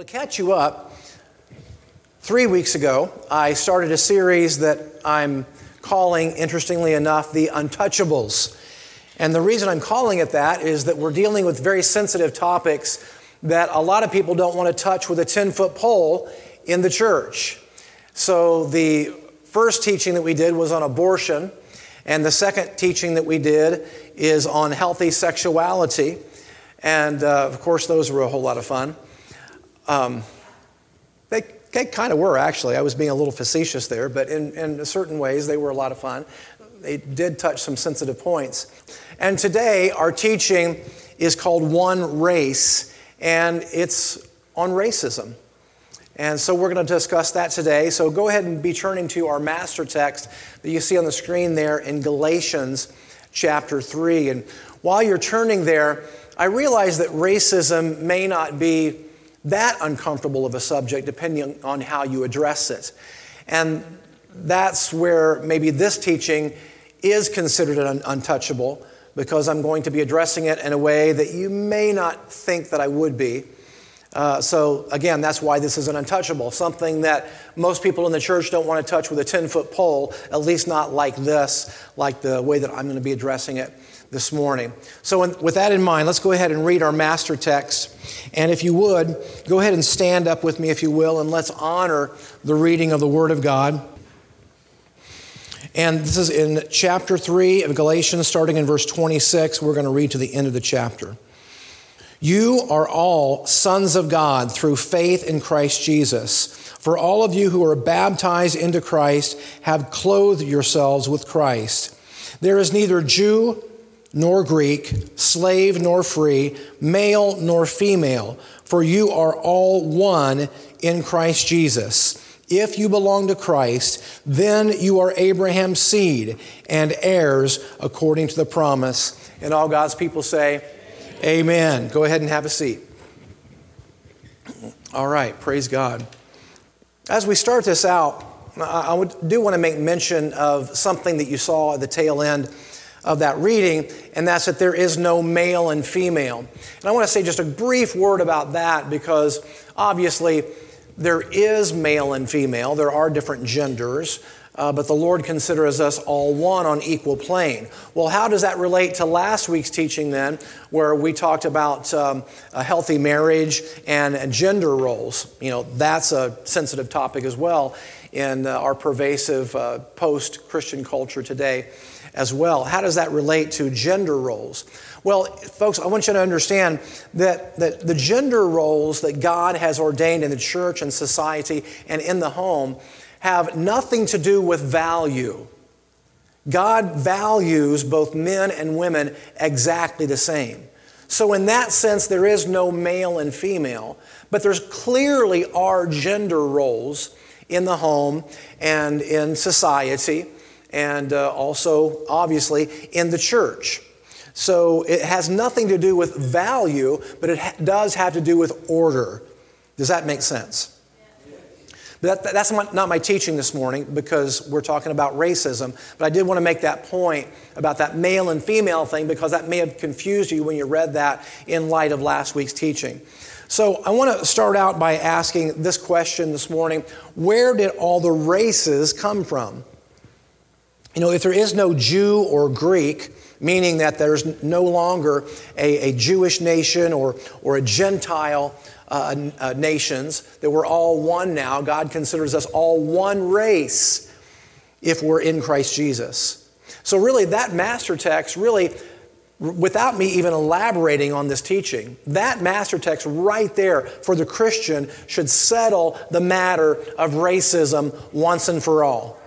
to catch you up, three weeks ago, I started a series that I'm calling, interestingly enough, The Untouchables. And the reason I'm calling it that is that we're dealing with very sensitive topics that a lot of people don't want to touch with a 10 foot pole in the church. So, the first teaching that we did was on abortion, and the second teaching that we did is on healthy sexuality. And uh, of course, those were a whole lot of fun. Um, they, they kind of were, actually. I was being a little facetious there, but in, in certain ways, they were a lot of fun. They did touch some sensitive points. And today, our teaching is called One Race, and it's on racism. And so we're going to discuss that today. So go ahead and be turning to our master text that you see on the screen there in Galatians chapter 3. And while you're turning there, I realize that racism may not be that uncomfortable of a subject depending on how you address it. And that's where maybe this teaching is considered un- untouchable because I'm going to be addressing it in a way that you may not think that I would be. Uh, so, again, that's why this is an untouchable, something that most people in the church don't want to touch with a 10 foot pole, at least not like this, like the way that I'm going to be addressing it this morning. So, in, with that in mind, let's go ahead and read our master text. And if you would, go ahead and stand up with me, if you will, and let's honor the reading of the Word of God. And this is in chapter 3 of Galatians, starting in verse 26. We're going to read to the end of the chapter. You are all sons of God through faith in Christ Jesus. For all of you who are baptized into Christ have clothed yourselves with Christ. There is neither Jew nor Greek, slave nor free, male nor female, for you are all one in Christ Jesus. If you belong to Christ, then you are Abraham's seed and heirs according to the promise. And all God's people say, Amen. Go ahead and have a seat. All right, praise God. As we start this out, I do want to make mention of something that you saw at the tail end of that reading, and that's that there is no male and female. And I want to say just a brief word about that because obviously there is male and female, there are different genders uh, but the Lord considers us all one on equal plane. Well, how does that relate to last week's teaching then, where we talked about um, a healthy marriage and, and, gender roles? You know, that's a sensitive topic as well in uh, our pervasive uh, post Christian culture today as well. How does that relate to gender roles? Well, folks, I want you to understand that, that the gender roles that God has ordained in the church and society and in the home have nothing to do with value. God values both men and women exactly the same. So, in that sense, there is no male and female, but there's clearly are gender roles in the home and in society, and uh, also, obviously, in the church. So, it has nothing to do with value, but it ha- does have to do with order. Does that make sense? That, that's not my teaching this morning because we're talking about racism, but I did want to make that point about that male and female thing because that may have confused you when you read that in light of last week's teaching. So I want to start out by asking this question this morning Where did all the races come from? You know, if there is no Jew or Greek, meaning that there's no longer a, a Jewish nation or, or a Gentile uh, uh, nations, that we're all one now. God considers us all one race if we're in Christ Jesus. So, really, that master text really without me even elaborating on this teaching, that master text right there for the Christian should settle the matter of racism once and for all.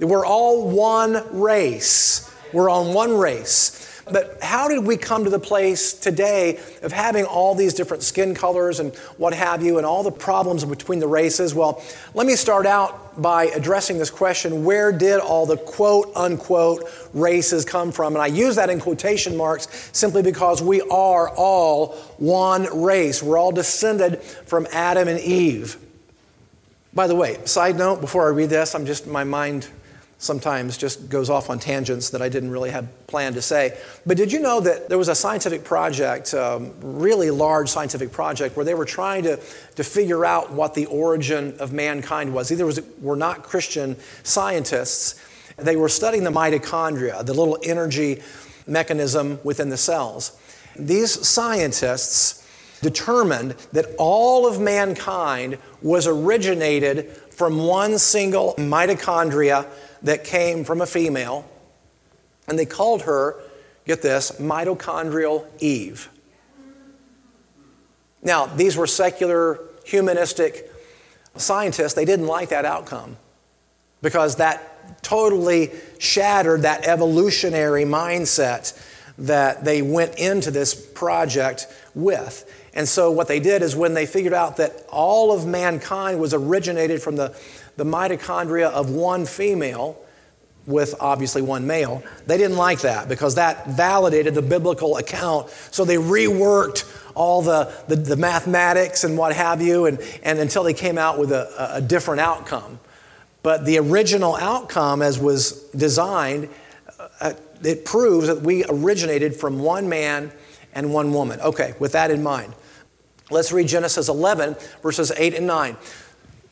We're all one race. We're on one race. But how did we come to the place today of having all these different skin colors and what have you, and all the problems between the races? Well, let me start out by addressing this question where did all the quote unquote races come from? And I use that in quotation marks simply because we are all one race. We're all descended from Adam and Eve. By the way, side note before I read this, I'm just, my mind sometimes just goes off on tangents that I didn't really have planned to say. But did you know that there was a scientific project, um, really large scientific project, where they were trying to, to figure out what the origin of mankind was? Either was, were not Christian scientists, they were studying the mitochondria, the little energy mechanism within the cells. These scientists determined that all of mankind was originated from one single mitochondria that came from a female, and they called her, get this, mitochondrial Eve. Now, these were secular, humanistic scientists. They didn't like that outcome because that totally shattered that evolutionary mindset that they went into this project with. And so, what they did is when they figured out that all of mankind was originated from the the mitochondria of one female with obviously one male. They didn't like that because that validated the biblical account. So they reworked all the, the, the mathematics and what have you, and, and until they came out with a, a different outcome. But the original outcome, as was designed, uh, it proves that we originated from one man and one woman. Okay, with that in mind, let's read Genesis 11, verses 8 and 9.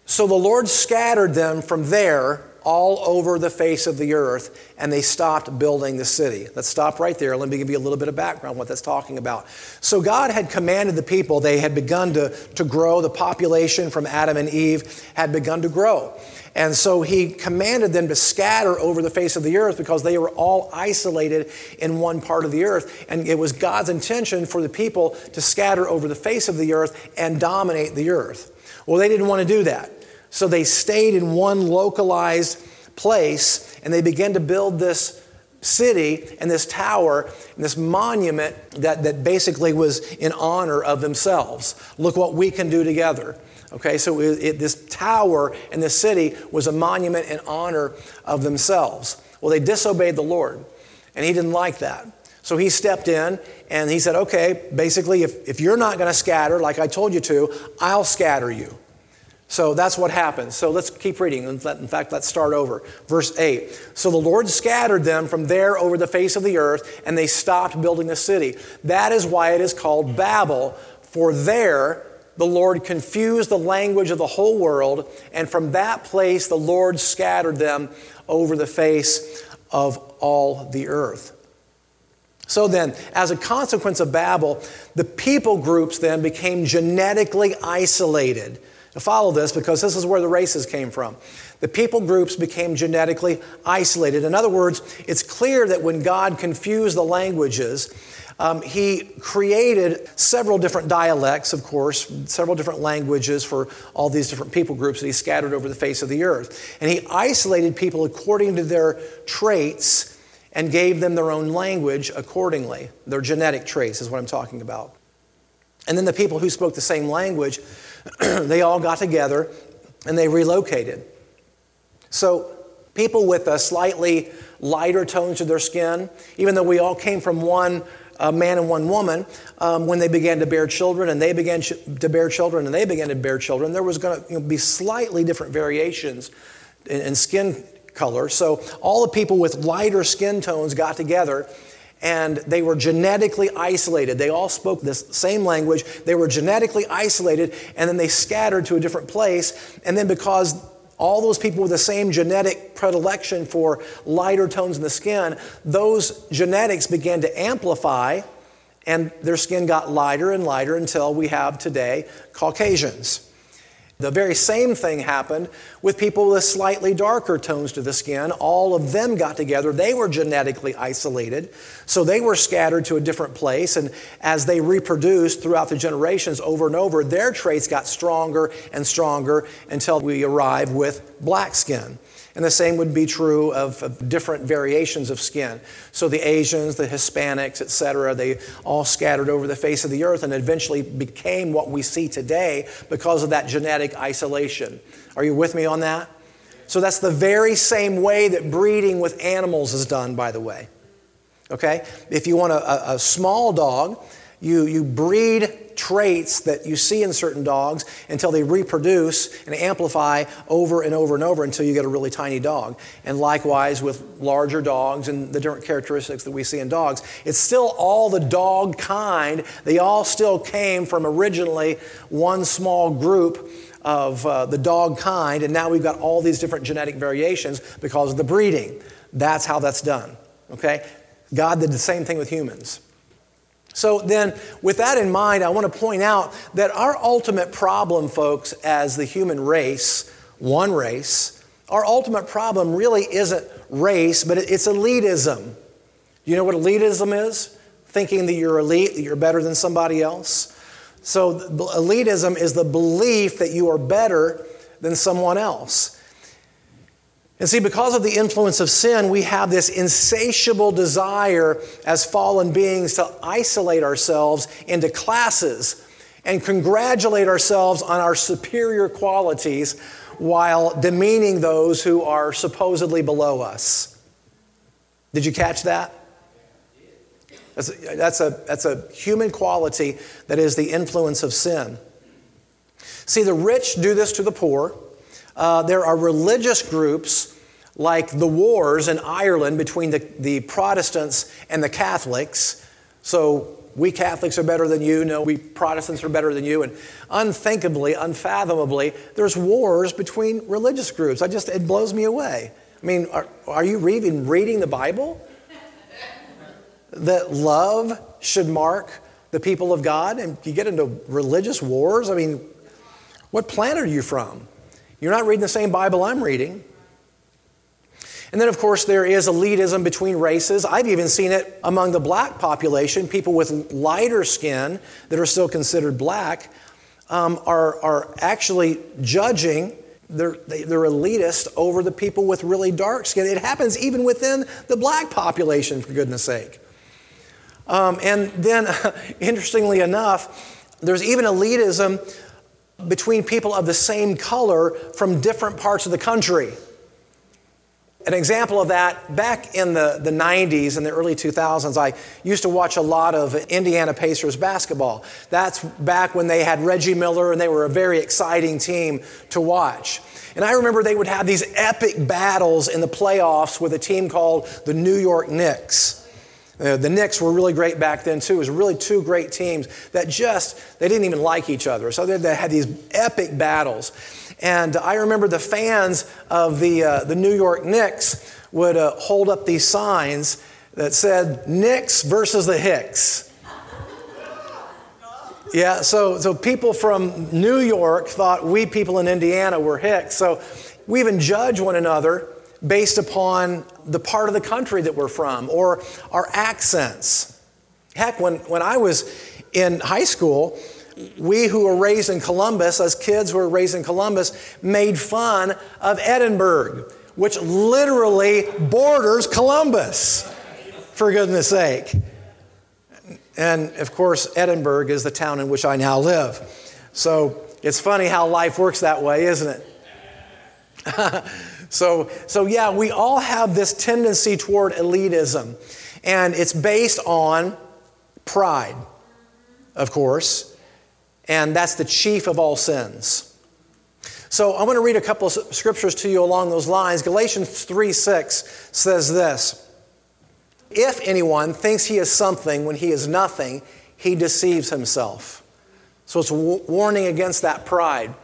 So the Lord scattered them from there all over the face of the earth, and they stopped building the city. Let's stop right there. Let me give you a little bit of background what that's talking about. So God had commanded the people, they had begun to, to grow. The population from Adam and Eve had begun to grow. And so he commanded them to scatter over the face of the earth because they were all isolated in one part of the earth. And it was God's intention for the people to scatter over the face of the earth and dominate the earth. Well, they didn't want to do that. So they stayed in one localized place and they began to build this city and this tower and this monument that, that basically was in honor of themselves. Look what we can do together. Okay, so it, it, this tower and this city was a monument in honor of themselves. Well, they disobeyed the Lord, and he didn't like that. So he stepped in and he said, Okay, basically, if, if you're not going to scatter like I told you to, I'll scatter you. So that's what happens. So let's keep reading. In fact, let's start over. Verse 8. So the Lord scattered them from there over the face of the earth, and they stopped building the city. That is why it is called Babel, for there the Lord confused the language of the whole world, and from that place the Lord scattered them over the face of all the earth. So then, as a consequence of Babel, the people groups then became genetically isolated to follow this because this is where the races came from. The people groups became genetically isolated. In other words, it's clear that when God confused the languages, um, he created several different dialects, of course, several different languages for all these different people groups that he scattered over the face of the earth. And he isolated people according to their traits and gave them their own language accordingly. Their genetic traits is what I'm talking about. And then the people who spoke the same language they all got together and they relocated. So, people with a slightly lighter tones to their skin, even though we all came from one uh, man and one woman, um, when they began to bear children and they began ch- to bear children and they began to bear children, there was going to you know, be slightly different variations in, in skin color. So, all the people with lighter skin tones got together and they were genetically isolated. They all spoke this same language. They were genetically isolated, and then they scattered to a different place. And then, because all those people with the same genetic predilection for lighter tones in the skin, those genetics began to amplify, and their skin got lighter and lighter until we have today Caucasians. The very same thing happened with people with slightly darker tones to the skin. All of them got together. They were genetically isolated, so they were scattered to a different place. And as they reproduced throughout the generations over and over, their traits got stronger and stronger until we arrive with black skin. And the same would be true of, of different variations of skin. So the Asians, the Hispanics, etc., they all scattered over the face of the earth and eventually became what we see today because of that genetic isolation. Are you with me on that? So that's the very same way that breeding with animals is done, by the way. Okay? If you want a, a small dog, You, you breed traits that you see in certain dogs until they reproduce and amplify over and over and over until you get a really tiny dog. And likewise with larger dogs and the different characteristics that we see in dogs. It's still all the dog kind. They all still came from originally one small group of uh, the dog kind, and now we've got all these different genetic variations because of the breeding. That's how that's done. Okay? God did the same thing with humans. So, then, with that in mind, I want to point out that our ultimate problem, folks, as the human race, one race, our ultimate problem really isn't race, but it's elitism. You know what elitism is? Thinking that you're elite, that you're better than somebody else. So, elitism is the belief that you are better than someone else. And see, because of the influence of sin, we have this insatiable desire as fallen beings to isolate ourselves into classes and congratulate ourselves on our superior qualities while demeaning those who are supposedly below us. Did you catch that? That's a, that's a, that's a human quality that is the influence of sin. See, the rich do this to the poor. Uh, there are religious groups like the wars in Ireland between the, the Protestants and the Catholics. So we Catholics are better than you, no, we Protestants are better than you. And unthinkably, unfathomably, there's wars between religious groups. I just, it blows me away. I mean, are, are you even reading the Bible? That love should mark the people of God and you get into religious wars? I mean, what planet are you from? You're not reading the same Bible I'm reading. And then, of course, there is elitism between races. I've even seen it among the black population. People with lighter skin that are still considered black um, are, are actually judging, they're, they're elitist over the people with really dark skin. It happens even within the black population, for goodness sake. Um, and then, interestingly enough, there's even elitism between people of the same color from different parts of the country. An example of that, back in the, the 90s and the early 2000s, I used to watch a lot of Indiana Pacers basketball. That's back when they had Reggie Miller and they were a very exciting team to watch. And I remember they would have these epic battles in the playoffs with a team called the New York Knicks. Uh, the Knicks were really great back then too. It was really two great teams that just they didn't even like each other. So they, they had these epic battles. And I remember the fans of the, uh, the New York Knicks would uh, hold up these signs that said Knicks versus the Hicks. Yeah, so, so people from New York thought we people in Indiana were Hicks. So we even judge one another based upon the part of the country that we're from or our accents. Heck, when, when I was in high school, we who were raised in Columbus, as kids who were raised in Columbus, made fun of Edinburgh, which literally borders Columbus, for goodness sake. And of course, Edinburgh is the town in which I now live. So it's funny how life works that way, isn't it? so, so, yeah, we all have this tendency toward elitism, and it's based on pride, of course and that's the chief of all sins. So I want to read a couple of scriptures to you along those lines. Galatians 3 6 says this If anyone thinks he is something when he is nothing, he deceives himself. So it's a warning against that pride.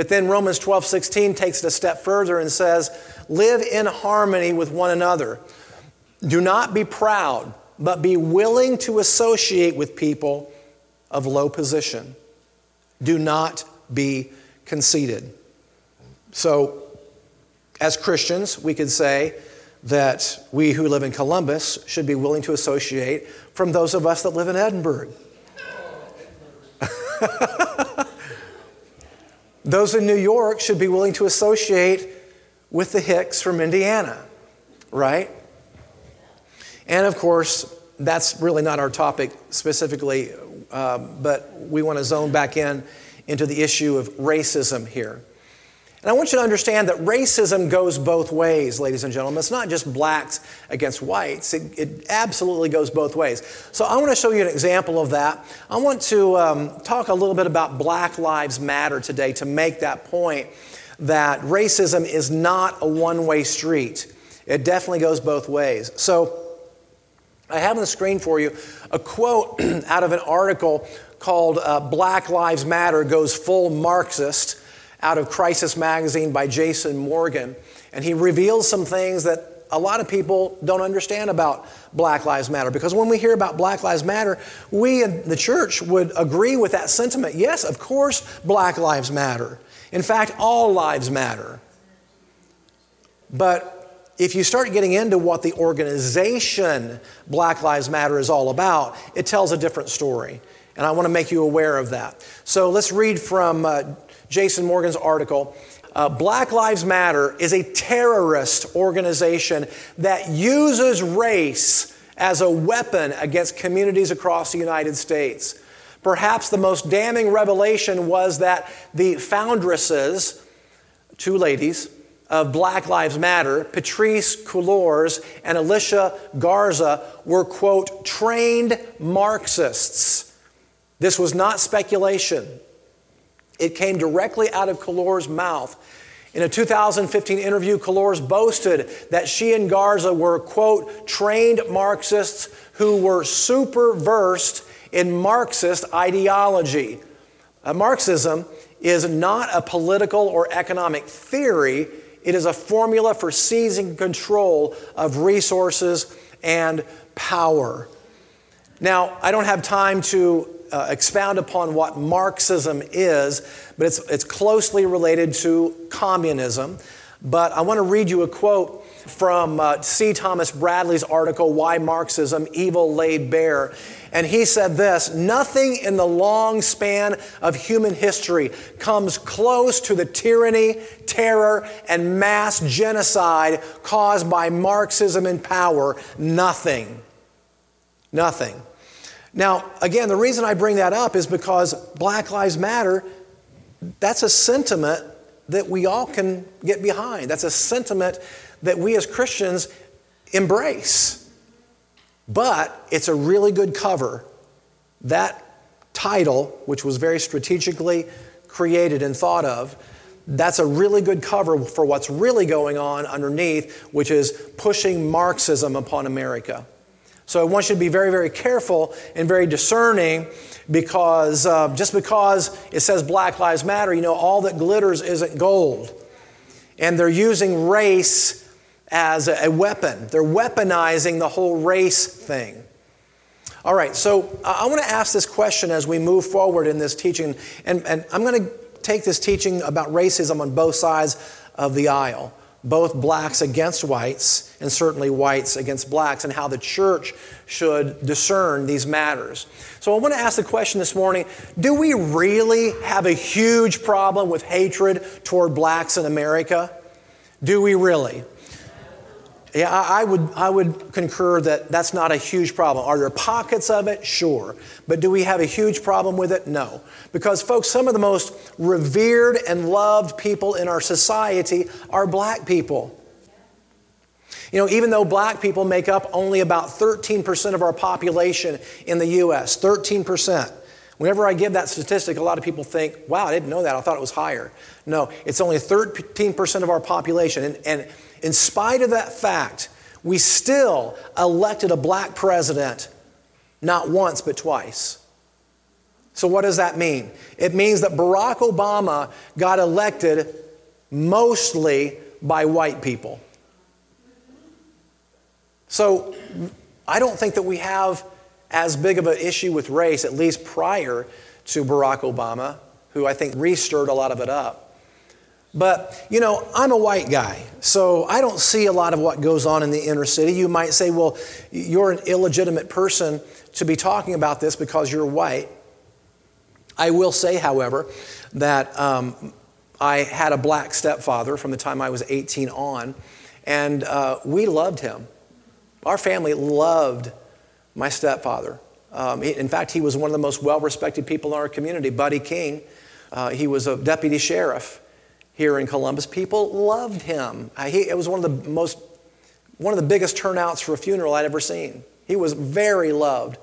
But then Romans 12 16 takes it a step further and says, Live in harmony with one another. Do not be proud, but be willing to associate with people of low position. Do not be conceited. So, as Christians, we could say that we who live in Columbus should be willing to associate from those of us that live in Edinburgh. those in New York should be willing to associate with the Hicks from Indiana, right? And of course, that's really not our topic specifically um, but we want to zone back in into the issue of racism here. And I want you to understand that racism goes both ways, ladies and gentlemen. It's not just blacks against whites, it, it absolutely goes both ways. So I want to show you an example of that. I want to um, talk a little bit about Black Lives Matter today to make that point that racism is not a one way street. It definitely goes both ways. So I have on the screen for you a quote out of an article called uh, Black Lives Matter Goes Full Marxist out of Crisis Magazine by Jason Morgan. And he reveals some things that a lot of people don't understand about Black Lives Matter. Because when we hear about Black Lives Matter, we in the church would agree with that sentiment. Yes, of course, Black Lives Matter. In fact, all lives matter. But if you start getting into what the organization Black Lives Matter is all about, it tells a different story. And I want to make you aware of that. So let's read from uh, Jason Morgan's article. Uh, Black Lives Matter is a terrorist organization that uses race as a weapon against communities across the United States. Perhaps the most damning revelation was that the foundresses, two ladies, of Black Lives Matter, Patrisse Cullors and Alicia Garza, were, quote, trained Marxists. This was not speculation. It came directly out of Cullors' mouth. In a 2015 interview, Cullors boasted that she and Garza were, quote, trained Marxists who were super versed in Marxist ideology. Uh, Marxism is not a political or economic theory, it is a formula for seizing control of resources and power. Now, I don't have time to uh, expound upon what Marxism is, but it's, it's closely related to communism. But I want to read you a quote from uh, C. Thomas Bradley's article, Why Marxism Evil Laid Bare. And he said this Nothing in the long span of human history comes close to the tyranny, terror, and mass genocide caused by Marxism in power. Nothing. Nothing. Now, again, the reason I bring that up is because Black Lives Matter, that's a sentiment that we all can get behind. That's a sentiment that we as Christians embrace. But it's a really good cover. That title, which was very strategically created and thought of, that's a really good cover for what's really going on underneath, which is pushing Marxism upon America. So I want you to be very, very careful and very discerning because uh, just because it says Black Lives Matter, you know, all that glitters isn't gold. And they're using race as a weapon, they're weaponizing the whole race thing. All right, so I want to ask this question as we move forward in this teaching, and, and I'm going to take this teaching about racism on both sides of the aisle both blacks against whites and certainly whites against blacks and how the church should discern these matters. So I want to ask the question this morning do we really have a huge problem with hatred toward blacks in America? Do we really? Yeah, I would, I would concur that that's not a huge problem. Are there pockets of it? Sure. But do we have a huge problem with it? No. Because, folks, some of the most revered and loved people in our society are black people. You know, even though black people make up only about 13% of our population in the U.S., 13%. Whenever I give that statistic, a lot of people think, wow, I didn't know that. I thought it was higher. No, it's only 13% of our population. And, and in spite of that fact, we still elected a black president not once but twice. So, what does that mean? It means that Barack Obama got elected mostly by white people. So, I don't think that we have as big of an issue with race, at least prior to Barack Obama, who I think restirred a lot of it up. But, you know, I'm a white guy, so I don't see a lot of what goes on in the inner city. You might say, well, you're an illegitimate person to be talking about this because you're white. I will say, however, that um, I had a black stepfather from the time I was 18 on, and uh, we loved him. Our family loved my stepfather. Um, in fact, he was one of the most well respected people in our community, Buddy King. Uh, he was a deputy sheriff here in Columbus. People loved him. Uh, he, it was one of the most, one of the biggest turnouts for a funeral I'd ever seen. He was very loved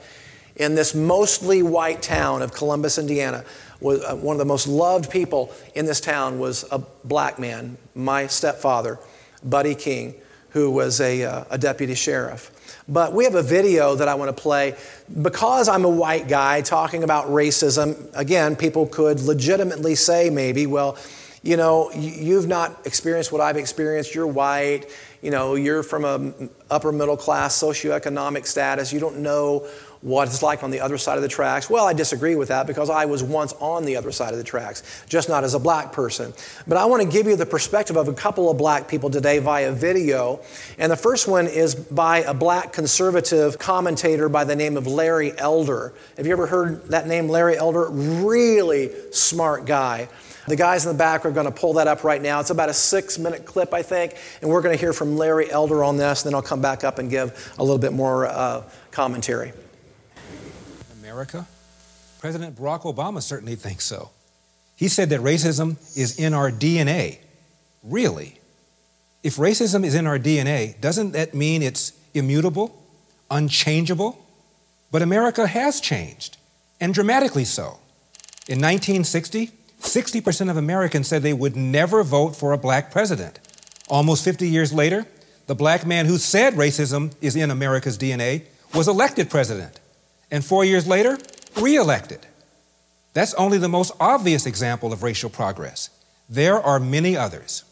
in this mostly white town of Columbus, Indiana. Was uh, one of the most loved people in this town was a black man, my stepfather, Buddy King, who was a, uh, a deputy sheriff. But we have a video that I want to play. Because I'm a white guy talking about racism, again, people could legitimately say, maybe, well, you know, you've not experienced what I've experienced. You're white. You know, you're from a upper middle class socioeconomic status. You don't know what it's like on the other side of the tracks. Well, I disagree with that because I was once on the other side of the tracks, just not as a black person. But I want to give you the perspective of a couple of black people today via video. And the first one is by a black conservative commentator by the name of Larry Elder. Have you ever heard that name, Larry Elder? Really smart guy. The guys in the back are going to pull that up right now. It's about a six minute clip, I think, and we're going to hear from Larry Elder on this, and then I'll come back up and give a little bit more uh, commentary. America? President Barack Obama certainly thinks so. He said that racism is in our DNA. Really? If racism is in our DNA, doesn't that mean it's immutable, unchangeable? But America has changed, and dramatically so. In 1960, 60% of Americans said they would never vote for a black president. Almost 50 years later, the black man who said racism is in America's DNA was elected president and four years later, reelected. That's only the most obvious example of racial progress. There are many others.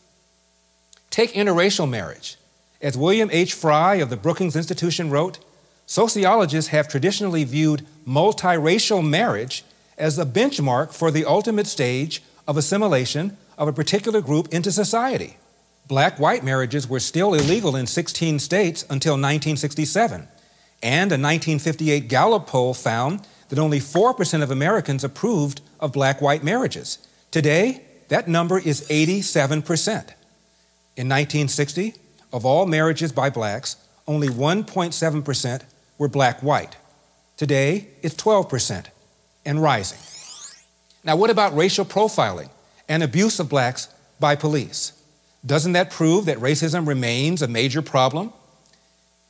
Take interracial marriage. As William H. Frey of the Brookings Institution wrote, sociologists have traditionally viewed multiracial marriage as a benchmark for the ultimate stage of assimilation of a particular group into society. Black white marriages were still illegal in 16 states until 1967. And a 1958 Gallup poll found that only 4% of Americans approved of black white marriages. Today, that number is 87%. In 1960, of all marriages by blacks, only 1.7% were black white. Today, it's 12% and rising. Now, what about racial profiling and abuse of blacks by police? Doesn't that prove that racism remains a major problem?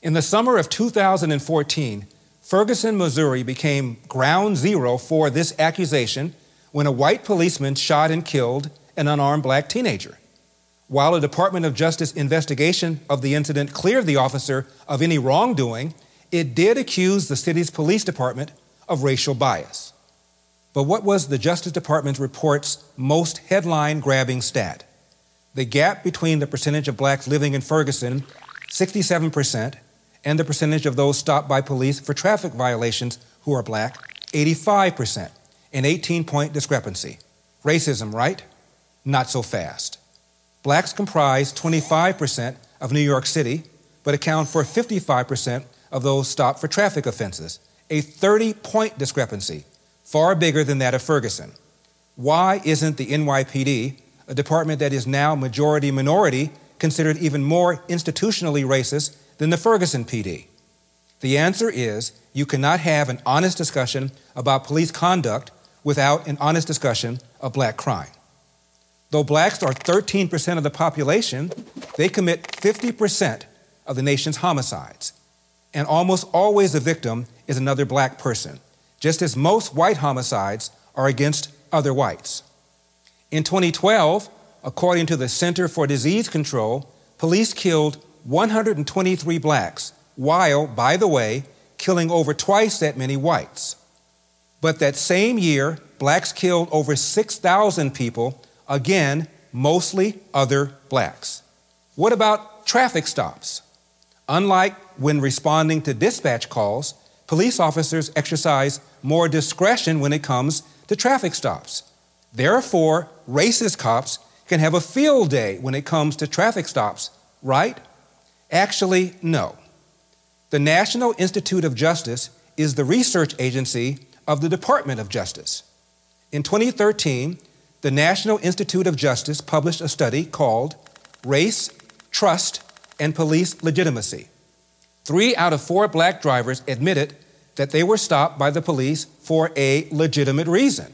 In the summer of 2014, Ferguson, Missouri became ground zero for this accusation when a white policeman shot and killed an unarmed black teenager. While a Department of Justice investigation of the incident cleared the officer of any wrongdoing, it did accuse the city's police department of racial bias. But what was the Justice Department's report's most headline grabbing stat? The gap between the percentage of blacks living in Ferguson, 67%, and the percentage of those stopped by police for traffic violations who are black, 85%, an 18 point discrepancy. Racism, right? Not so fast. Blacks comprise 25% of New York City, but account for 55% of those stopped for traffic offenses, a 30 point discrepancy, far bigger than that of Ferguson. Why isn't the NYPD, a department that is now majority minority, considered even more institutionally racist than the Ferguson PD? The answer is you cannot have an honest discussion about police conduct without an honest discussion of black crime. Though blacks are 13% of the population, they commit 50% of the nation's homicides. And almost always the victim is another black person, just as most white homicides are against other whites. In 2012, according to the Center for Disease Control, police killed 123 blacks, while, by the way, killing over twice that many whites. But that same year, blacks killed over 6,000 people, again, mostly other blacks. What about traffic stops? Unlike when responding to dispatch calls, police officers exercise more discretion when it comes to traffic stops. Therefore, racist cops can have a field day when it comes to traffic stops, right? Actually, no. The National Institute of Justice is the research agency of the Department of Justice. In 2013, the National Institute of Justice published a study called Race, Trust, and Police Legitimacy. Three out of four black drivers admitted that they were stopped by the police for a legitimate reason.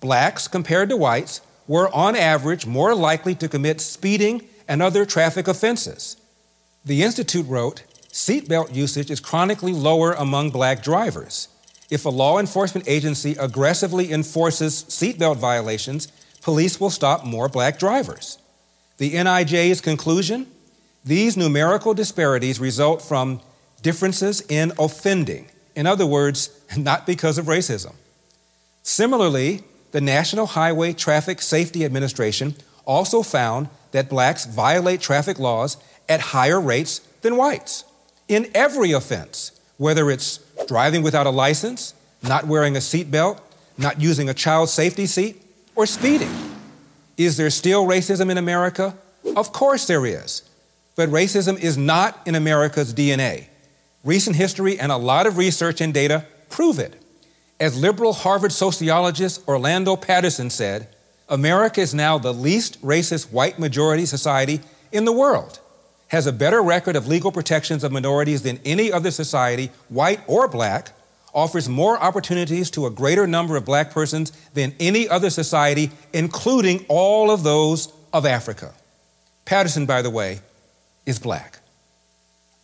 Blacks, compared to whites, were, on average, more likely to commit speeding and other traffic offenses. The Institute wrote seatbelt usage is chronically lower among black drivers. If a law enforcement agency aggressively enforces seatbelt violations, police will stop more black drivers. The NIJ's conclusion these numerical disparities result from differences in offending. In other words, not because of racism. Similarly, the National Highway Traffic Safety Administration also found that blacks violate traffic laws at higher rates than whites in every offense, whether it's driving without a license, not wearing a seatbelt, not using a child safety seat, or speeding. Is there still racism in America? Of course there is. But racism is not in America's DNA. Recent history and a lot of research and data prove it. As liberal Harvard sociologist Orlando Patterson said, America is now the least racist white majority society in the world, has a better record of legal protections of minorities than any other society, white or black, offers more opportunities to a greater number of black persons than any other society, including all of those of Africa. Patterson, by the way, is black.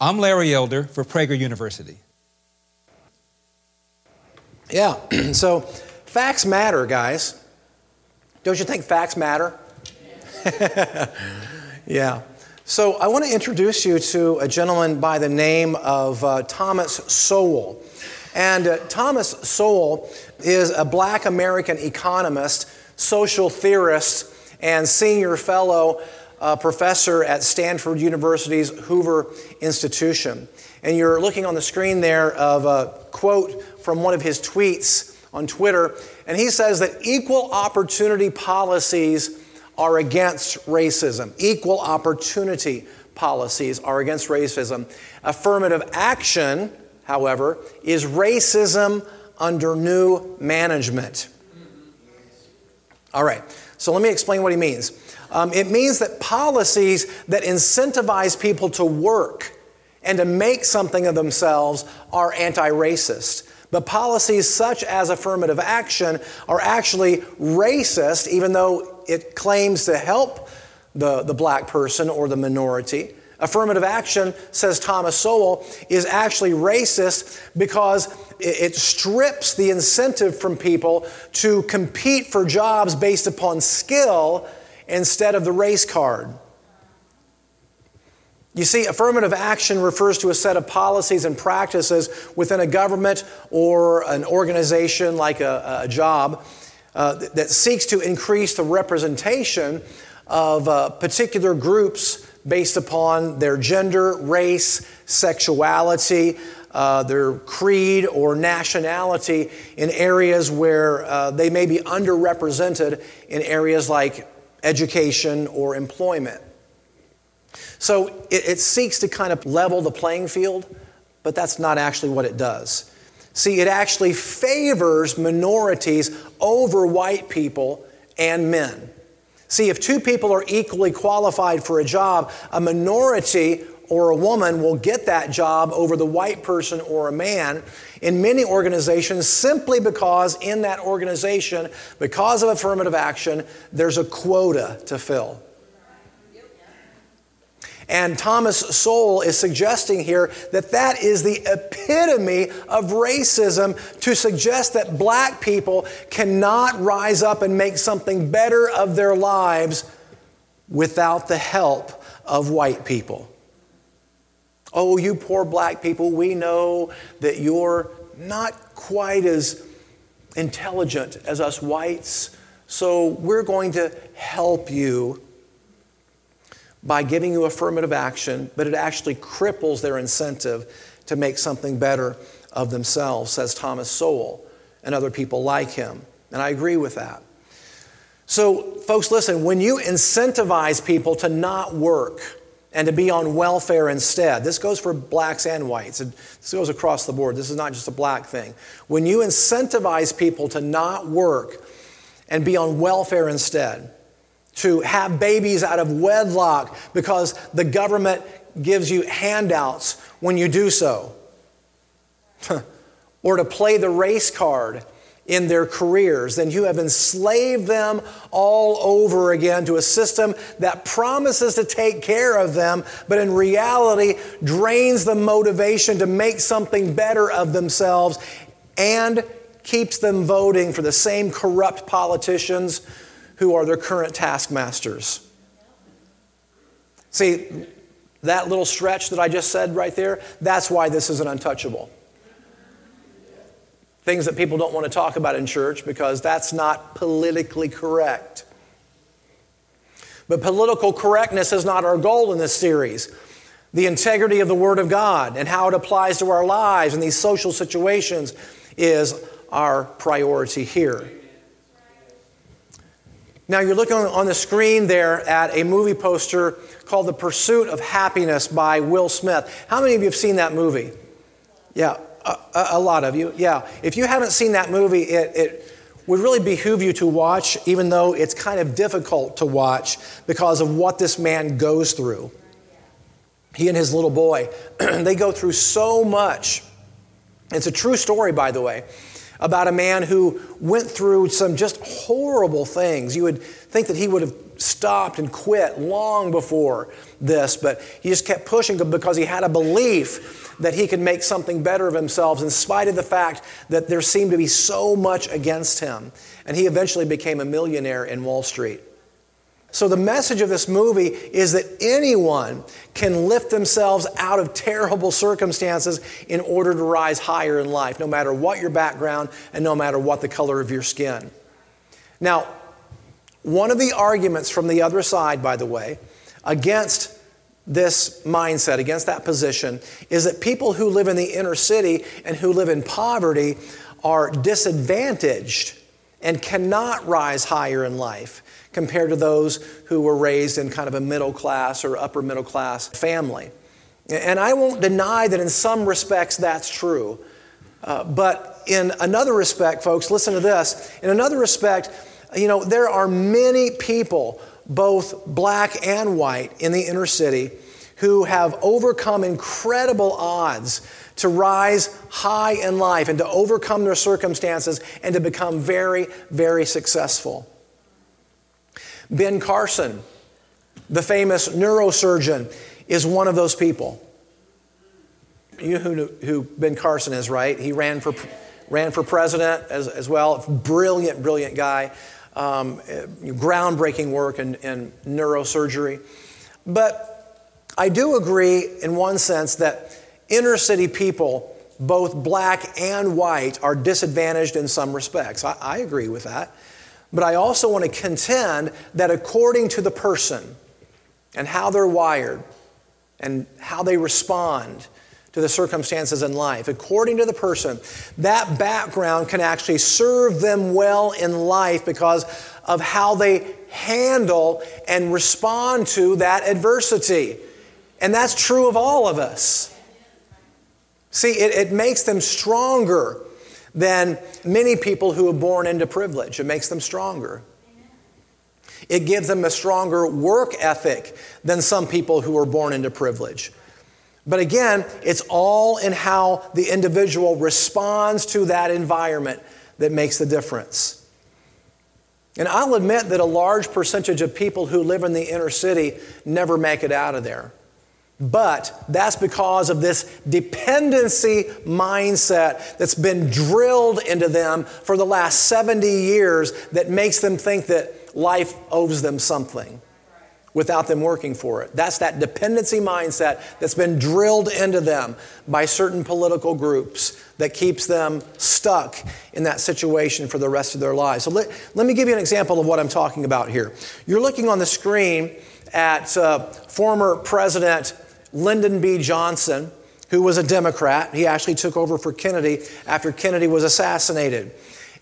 I'm Larry Elder for Prager University. Yeah, so facts matter, guys. Don't you think facts matter? yeah. So I want to introduce you to a gentleman by the name of uh, Thomas Sowell. And uh, Thomas Sowell is a black American economist, social theorist, and senior fellow uh, professor at Stanford University's Hoover Institution. And you're looking on the screen there of a quote from one of his tweets on Twitter. And he says that equal opportunity policies are against racism. Equal opportunity policies are against racism. Affirmative action, however, is racism under new management. All right, so let me explain what he means. Um, it means that policies that incentivize people to work and to make something of themselves are anti racist. But policies such as affirmative action are actually racist, even though it claims to help the, the black person or the minority. Affirmative action, says Thomas Sowell, is actually racist because it strips the incentive from people to compete for jobs based upon skill instead of the race card. You see, affirmative action refers to a set of policies and practices within a government or an organization like a, a job uh, that seeks to increase the representation of uh, particular groups based upon their gender, race, sexuality, uh, their creed, or nationality in areas where uh, they may be underrepresented in areas like education, or employment. So it, it, seeks to kind of level the playing field, but that's not actually what it does. See, it actually favors minorities over white people and men. See, if two people are equally qualified for a job, a minority or a woman will get that job over the white person or a man in many organizations simply because in that organization, because of affirmative action, there's a quota to fill. And Thomas Sowell is suggesting here that that is the epitome of racism to suggest that black people cannot rise up and make something better of their lives without the help of white people. Oh, you poor black people, we know that you're not quite as intelligent as us whites, so we're going to help you by giving you affirmative action, but it actually cripples their incentive to make something better of themselves, says Thomas Sowell and other people like him. And I agree with that. So, folks, listen, when you incentivize people to not work, and to be on welfare instead. This goes for blacks and whites. This goes across the board. This is not just a black thing. When you incentivize people to not work and be on welfare instead, to have babies out of wedlock because the government gives you handouts when you do so, or to play the race card in their careers, then you have enslaved them all over again to a system that promises to take care of them, but in reality drains the motivation to make something better of themselves and keeps them voting for the same corrupt politicians who are their current taskmasters. See, that little stretch that I just said right there, that's why this is an untouchable. Things that people don't want to talk about in church because that's not politically correct. But political correctness is not our goal in this series. The integrity of the Word of God and how it applies to our lives in these social situations is our priority here. Now, you're looking on the screen there at a movie poster called The Pursuit of Happyness by Will Smith. How many of you have seen that movie? Yeah, a, a lot of you. Yeah. If you haven't seen that movie, it, it would really behoove you to watch, even though it's kind of difficult to watch because of what this man goes through. He and his little boy, they go through so much. It's a true story, by the way about a man who went through some just horrible things. You would think that he would have stopped and quit long before this, but he just kept pushing because he had a belief that he could make something better of himself in spite of the fact that there seemed to be so much against him. And he eventually became a millionaire in Wall Street. So, the message of this movie is that anyone can lift themselves out of terrible circumstances in order to rise higher in life, no matter what your background and no matter what the color of your skin. Now, one of the arguments from the other side, by the way, against this mindset, against that position, is that people who live in the inner city and who live in poverty are disadvantaged and cannot rise higher in life compared to those who were raised in kind of a middle class or upper middle class family. And I won't deny that in some respects that's true. Uh, but in another respect, folks, listen to this. In another respect, you know, there are many people, both black and white, in the inner city who have overcome incredible odds to rise high in life and to overcome their circumstances and to become very, very successful. Ben Carson, the famous neurosurgeon, is one of those people. You know who, who Ben Carson is, right? He ran for, ran for president as, as well. Brilliant, brilliant guy. Um, groundbreaking work in, in neurosurgery. But I do agree, in one sense, that inner city people, both black and white, are disadvantaged in some respects. I, I agree with that. But I also want to contend that according to the person and how they're wired and how they respond to the circumstances in life, according to the person, that background can actually serve them well in life because of how they handle and respond to that adversity. And that's true of all of us. See, it, it makes them stronger than many people who are born into privilege. It makes them stronger. It gives them a stronger work ethic than some people who are born into privilege. But again, it's all in how the individual responds to that environment that makes the difference. And I'll admit that a large percentage of people who live in the inner city never make it out of there. But that's because of this dependency mindset that's been drilled into them for the last 70 years that makes them think that life owes them something without them working for it. That's that dependency mindset that's been drilled into them by certain political groups that keeps them stuck in that situation for the rest of their lives. So let, let me give you an example of what I'm talking about here. You're looking on the screen at uh, former President Lyndon B. Johnson, who was a Democrat. He actually took over for Kennedy after Kennedy was assassinated.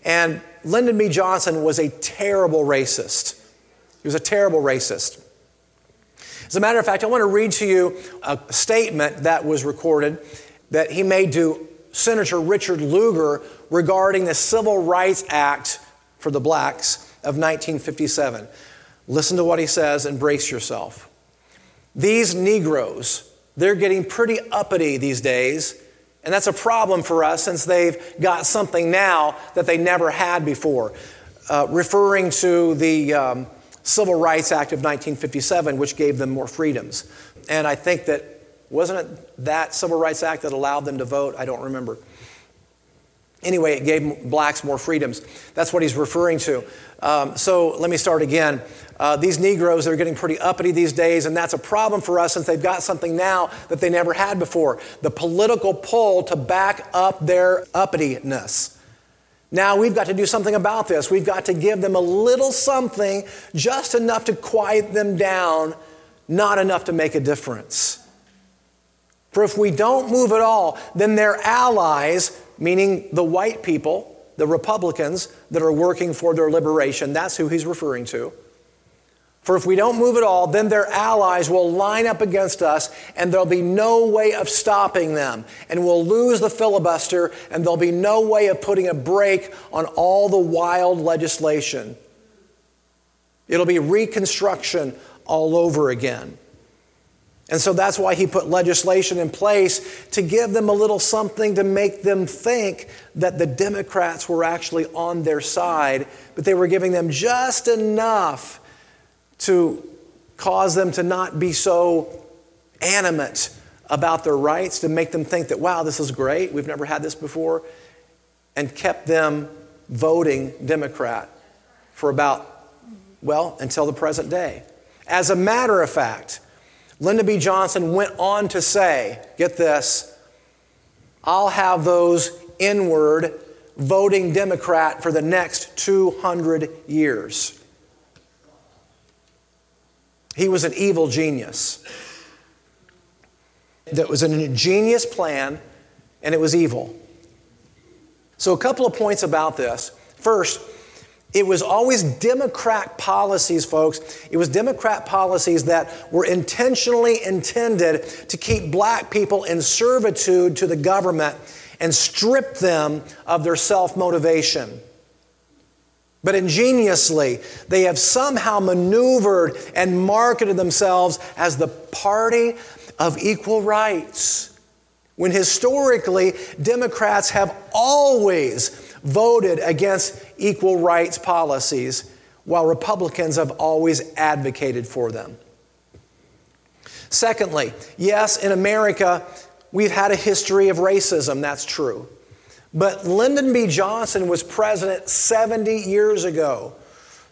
And Lyndon B. Johnson was a terrible racist. He was a terrible racist. As a matter of fact, I want to read to you a statement that was recorded that he made to Senator Richard Lugar regarding the Civil Rights Act for the blacks of 1957. Listen to what he says and brace yourself. These Negroes, they're getting pretty uppity these days. And that's a problem for us since they've got something now that they never had before. Uh, referring to the um, Civil Rights Act of 1957, which gave them more freedoms. And I think that, wasn't it that Civil Rights Act that allowed them to vote? I don't remember. Anyway, it gave blacks more freedoms. That's what he's referring to. Um, so let me start again. Uh, these Negroes are getting pretty uppity these days, and that's a problem for us since they've got something now that they never had before the political pull to back up their uppityness. Now we've got to do something about this. We've got to give them a little something, just enough to quiet them down, not enough to make a difference. For if we don't move at all, then their allies meaning the white people, the Republicans that are working for their liberation. That's who he's referring to. For if we don't move at all, then their allies will line up against us, and there'll be no way of stopping them. And we'll lose the filibuster, and there'll be no way of putting a brake on all the wild legislation. It'll be reconstruction all over again. And so that's why he put legislation in place to give them a little something to make them think that the Democrats were actually on their side, but they were giving them just enough to cause them to not be so animate about their rights, to make them think that, wow, this is great, we've never had this before, and kept them voting Democrat for about, well, until the present day. As a matter of fact, Lyndon B. Johnson went on to say, get this, I'll have those inward voting Democrat for the next 200 years. He was an evil genius. That was an ingenious plan, and it was evil. So, a couple of points about this. First, it was always Democrat policies, folks. It was Democrat policies that were intentionally intended to keep black people in servitude to the government and strip them of their self motivation. But ingeniously, they have somehow maneuvered and marketed themselves as the party of equal rights. When historically, Democrats have always voted against equal rights policies, while Republicans have always advocated for them. Secondly, yes, in America, we've had a history of racism, that's true. But Lyndon B. Johnson was president 70 years ago.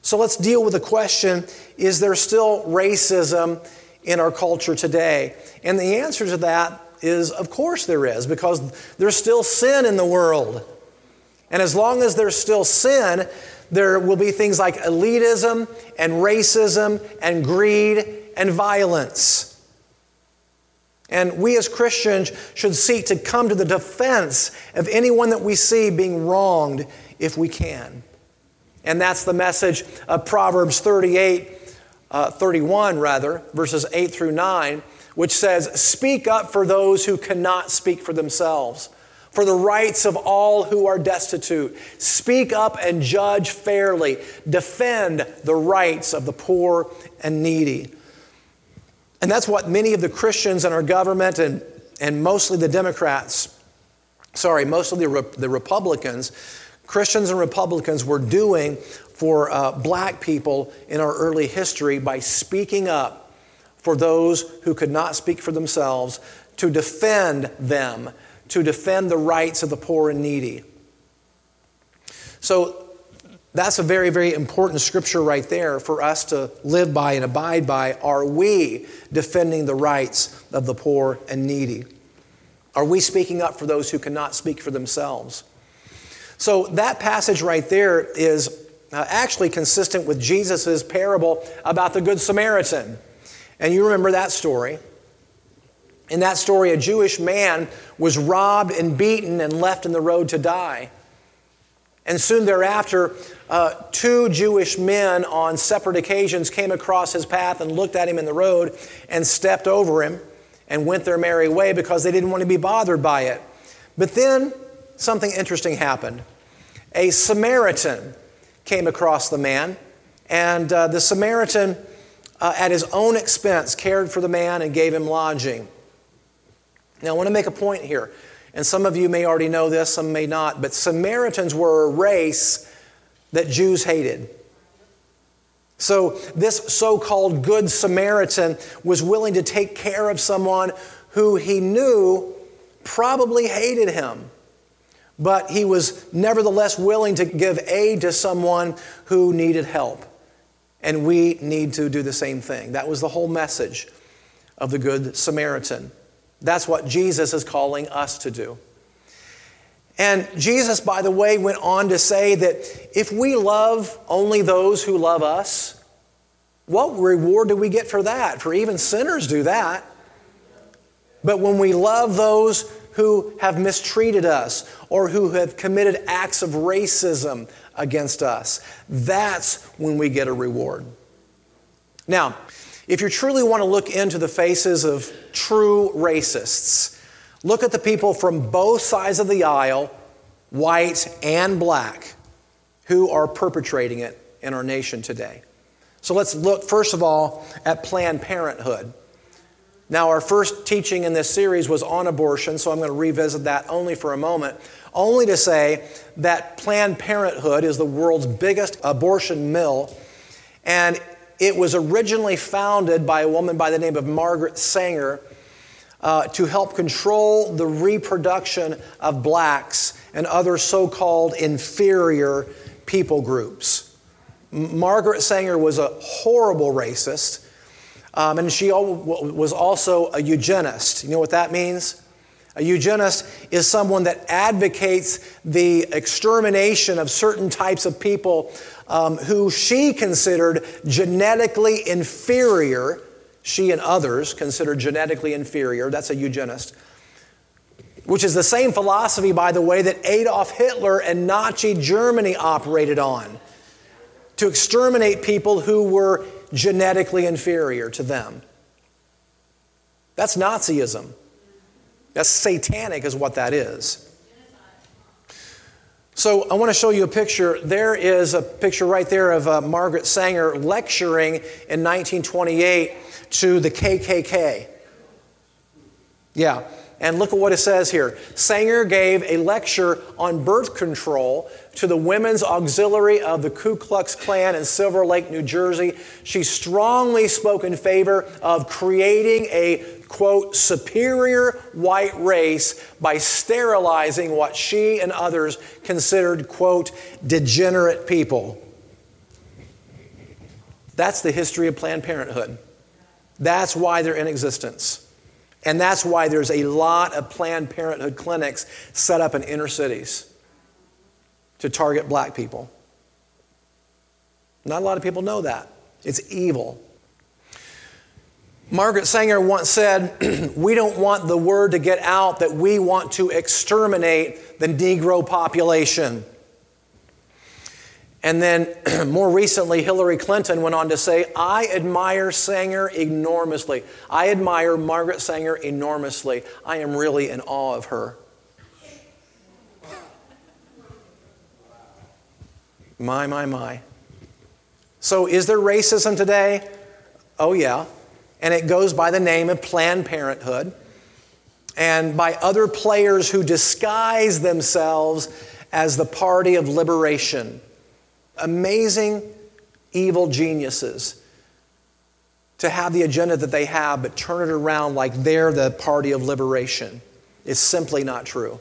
So let's deal with the question is there still racism in our culture today? And the answer to that is of course there is, because there's still sin in the world. And as long as there's still sin, there will be things like elitism and racism and greed and violence. And we as Christians should seek to come to the defense of anyone that we see being wronged if we can. And that's the message of Proverbs 38, uh, 31, rather, verses 8 through 9, which says, Speak up for those who cannot speak for themselves for the rights of all who are destitute. Speak up and judge fairly. Defend the rights of the poor and needy. And that's what many of the Christians in our government and, and mostly the Democrats, sorry, mostly the, the Republicans, Christians and Republicans were doing for uh, black people in our early history by speaking up for those who could not speak for themselves, to defend them to defend the rights of the poor and needy. So that's a very, very important scripture right there for us to live by and abide by. Are we defending the rights of the poor and needy? Are we speaking up for those who cannot speak for themselves? So that passage right there is uh, actually consistent with Jesus' parable about the Good Samaritan. And you remember that story. In that story, a Jewish man was robbed and beaten and left in the road to die. And soon thereafter, uh, two Jewish men on separate occasions came across his path and looked at him in the road and stepped over him and went their merry way because they didn't want to be bothered by it. But then something interesting happened. A Samaritan came across the man, and uh, the Samaritan, uh, at his own expense, cared for the man and gave him lodging. Now, I want to make a point here. And some of you may already know this, some may not, but Samaritans were a race that Jews hated. So, this so called Good Samaritan was willing to take care of someone who he knew probably hated him. But he was nevertheless willing to give aid to someone who needed help. And we need to do the same thing. That was the whole message of the Good Samaritan. That's what Jesus is calling us to do. And Jesus, by the way, went on to say that if we love only those who love us, what reward do we get for that? For even sinners do that. But when we love those who have mistreated us or who have committed acts of racism against us, that's when we get a reward. Now, if you truly want to look into the faces of true racists, look at the people from both sides of the aisle, white and black, who are perpetrating it in our nation today. So let's look, first of all, at Planned Parenthood. Now, our first teaching in this series was on abortion, so I'm going to revisit that only for a moment, only to say that Planned Parenthood is the world's biggest abortion mill, and it was originally founded by a woman by the name of Margaret Sanger uh, to help control the reproduction of blacks and other so called inferior people groups. Margaret Sanger was a horrible racist. Um, and she was also a eugenist. You know what that means? A eugenist is someone that advocates the extermination of certain types of people um, who she considered genetically inferior. She and others considered genetically inferior. That's a eugenist. Which is the same philosophy, by the way, that Adolf Hitler and Nazi Germany operated on to exterminate people who were genetically inferior to them. That's Nazism. That's satanic, is what that is. So I want to show you a picture. There is a picture right there of uh, Margaret Sanger lecturing in 1928 to the KKK. Yeah. And look at what it says here. Sanger gave a lecture on birth control to the Women's Auxiliary of the Ku Klux Klan in Silver Lake, New Jersey. She strongly spoke in favor of creating a, quote, superior white race by sterilizing what she and others considered, quote, degenerate people. That's the history of Planned Parenthood. That's why they're in existence. And that's why there's a lot of Planned Parenthood clinics set up in inner cities to target black people. Not a lot of people know that. It's evil. Margaret Sanger once said, We don't want the word to get out that we want to exterminate the Negro population. And then more recently, Hillary Clinton went on to say, I admire Sanger enormously. I admire Margaret Sanger enormously. I am really in awe of her. My, my, my. So, is there racism today? Oh, yeah. And it goes by the name of Planned Parenthood and by other players who disguise themselves as the party of liberation amazing evil geniuses to have the agenda that they have, but turn it around like they're the party of liberation It's simply not true.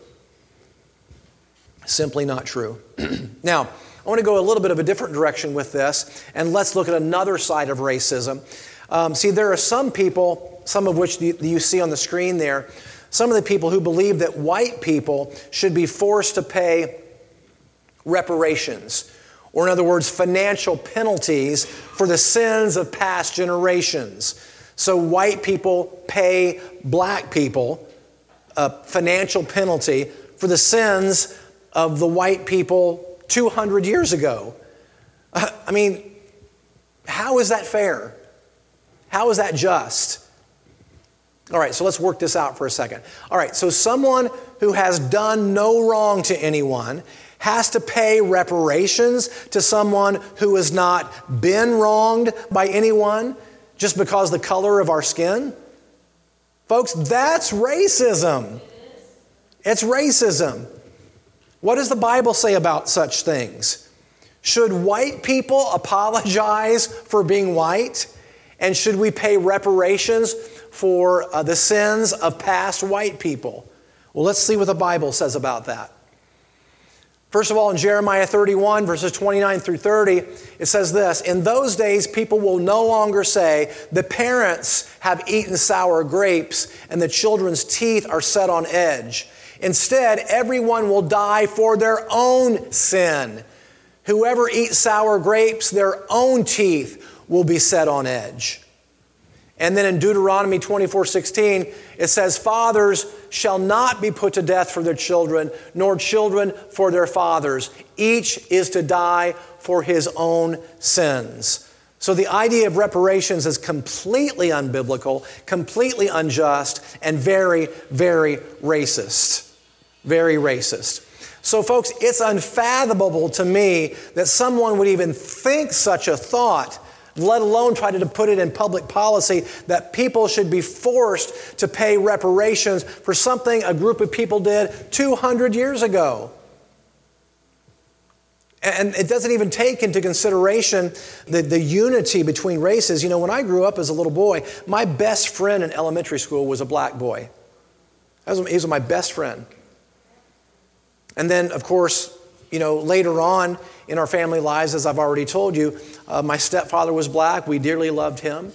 Simply not true. now, I want to go a little bit of a different direction with this, and let's look at another side of racism. Um, see, there are some people, some of which you, you see on the screen there, some of the people who believe that white people should be forced to pay reparations or in other words, financial penalties for the sins of past generations. So white people pay black people a financial penalty for the sins of the white people 200 years ago. I mean, how is that fair? How is that just? All right, so let's work this out for a second. All right, so someone who has done no wrong to anyone has to pay reparations to someone who has not been wronged by anyone just because the color of our skin? Folks, that's racism. It's racism. What does the Bible say about such things? Should white people apologize for being white? And should we pay reparations for uh, the sins of past white people? Well, let's see what the Bible says about that. First of all, in Jeremiah 31, verses 29 through 30, it says this In those days, people will no longer say, The parents have eaten sour grapes, and the children's teeth are set on edge. Instead, everyone will die for their own sin. Whoever eats sour grapes, their own teeth will be set on edge. And then in Deuteronomy 24 16, it says, Fathers shall not be put to death for their children, nor children for their fathers. Each is to die for his own sins. So the idea of reparations is completely unbiblical, completely unjust, and very, very racist. Very racist. So, folks, it's unfathomable to me that someone would even think such a thought let alone try to put it in public policy that people should be forced to pay reparations for something a group of people did 200 years ago. And it doesn't even take into consideration the, the unity between races. You know, when I grew up as a little boy, my best friend in elementary school was a black boy. Was, he was my best friend. And then, of course, you know, later on in our family lives, as I've already told you, uh, my stepfather was black. We dearly loved him.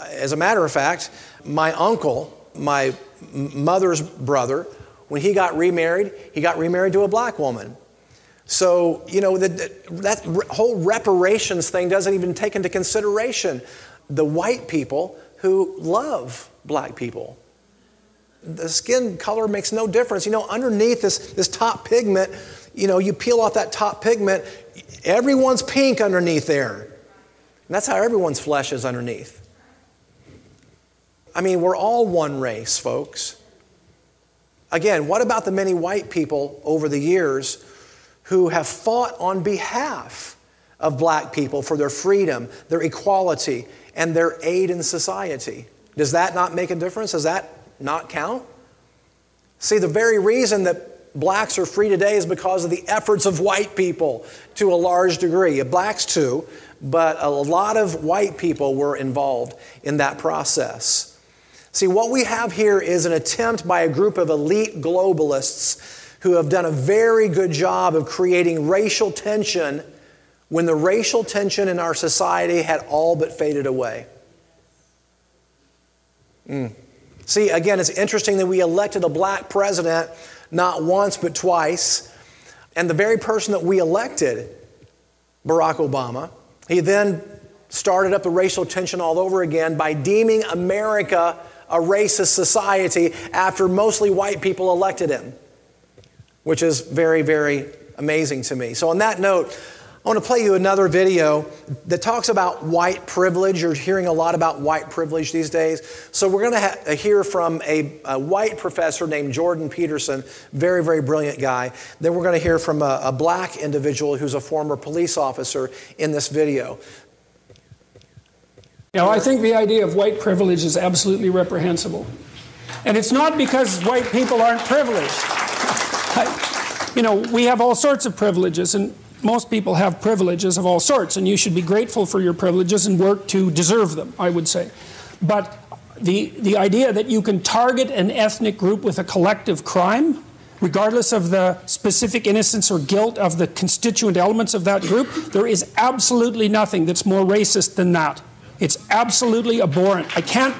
As a matter of fact, my uncle, my mother's brother, when he got remarried, he got remarried to a black woman. So, you know, that, that whole reparations thing doesn't even take into consideration the white people who love black people. The skin color makes no difference. You know, underneath this, this top pigment, you know, you peel off that top pigment, everyone's pink underneath there. And that's how everyone's flesh is underneath. I mean, we're all one race, folks. Again, what about the many white people over the years who have fought on behalf of black people for their freedom, their equality, and their aid in society? Does that not make a difference? Does that not count? See, the very reason that blacks are free today is because of the efforts of white people to a large degree. Blacks too, but a lot of white people were involved in that process. See, what we have here is an attempt by a group of elite globalists who have done a very good job of creating racial tension when the racial tension in our society had all but faded away. Mm. See, again, it's interesting that we elected a black president not once but twice. And the very person that we elected, Barack Obama, he then started up the racial tension all over again by deeming America a racist society after mostly white people elected him, which is very, very amazing to me. So, on that note, I want to play you another video that talks about white privilege. You're hearing a lot about white privilege these days. So, we're going to ha- uh, hear from a, a, white professor named Jordan Peterson, very, very brilliant guy. Then, we're going to hear from a, a black individual who's a former police officer in this video. Now, I think the idea of white privilege is absolutely reprehensible. And it's not because white people aren't privileged. I, you know, we have all sorts of privileges, and most people have privileges of all sorts, and you should be grateful for your privileges and work to deserve them, I would say. But the, the idea that you can target an ethnic group with a collective crime, regardless of the specific innocence or guilt of the constituent elements of that group, there is absolutely nothing that's more racist than that. It's absolutely abhorrent. I can't.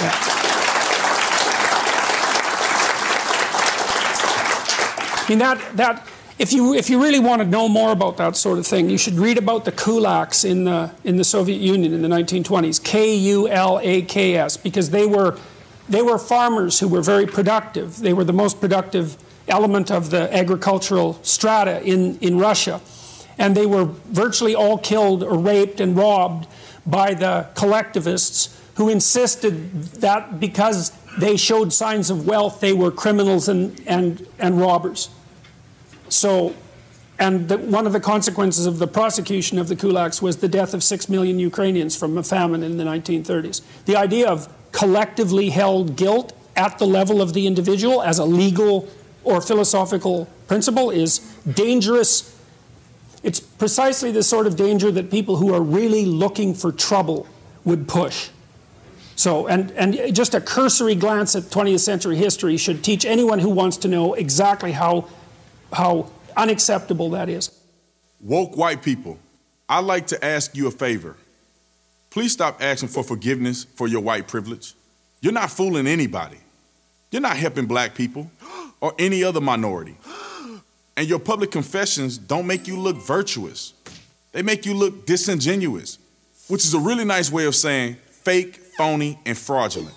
Yeah. I mean, that, that if you, if you really want to know more about that sort of thing, you should read about the kulaks in the, in the Soviet Union in the 1920s, K U L A K S, because they were, they were farmers who were very productive. They were the most productive element of the agricultural strata in, in Russia. And they were virtually all killed or raped and robbed by the collectivists who insisted that because they showed signs of wealth, they were criminals and, and, and robbers. So, and the, one of the consequences of the prosecution of the kulaks was the death of six million Ukrainians from a famine in the 1930s. The idea of collectively held guilt at the level of the individual as a legal or philosophical principle is dangerous. It's precisely the sort of danger that people who are really looking for trouble would push. So, and, and just a cursory glance at 20th century history should teach anyone who wants to know exactly how, how unacceptable that is. Woke white people, I'd like to ask you a favor. Please stop asking for forgiveness for your white privilege. You're not fooling anybody. You're not helping black people or any other minority. And your public confessions don't make you look virtuous. They make you look disingenuous, which is a really nice way of saying fake, phony, and fraudulent.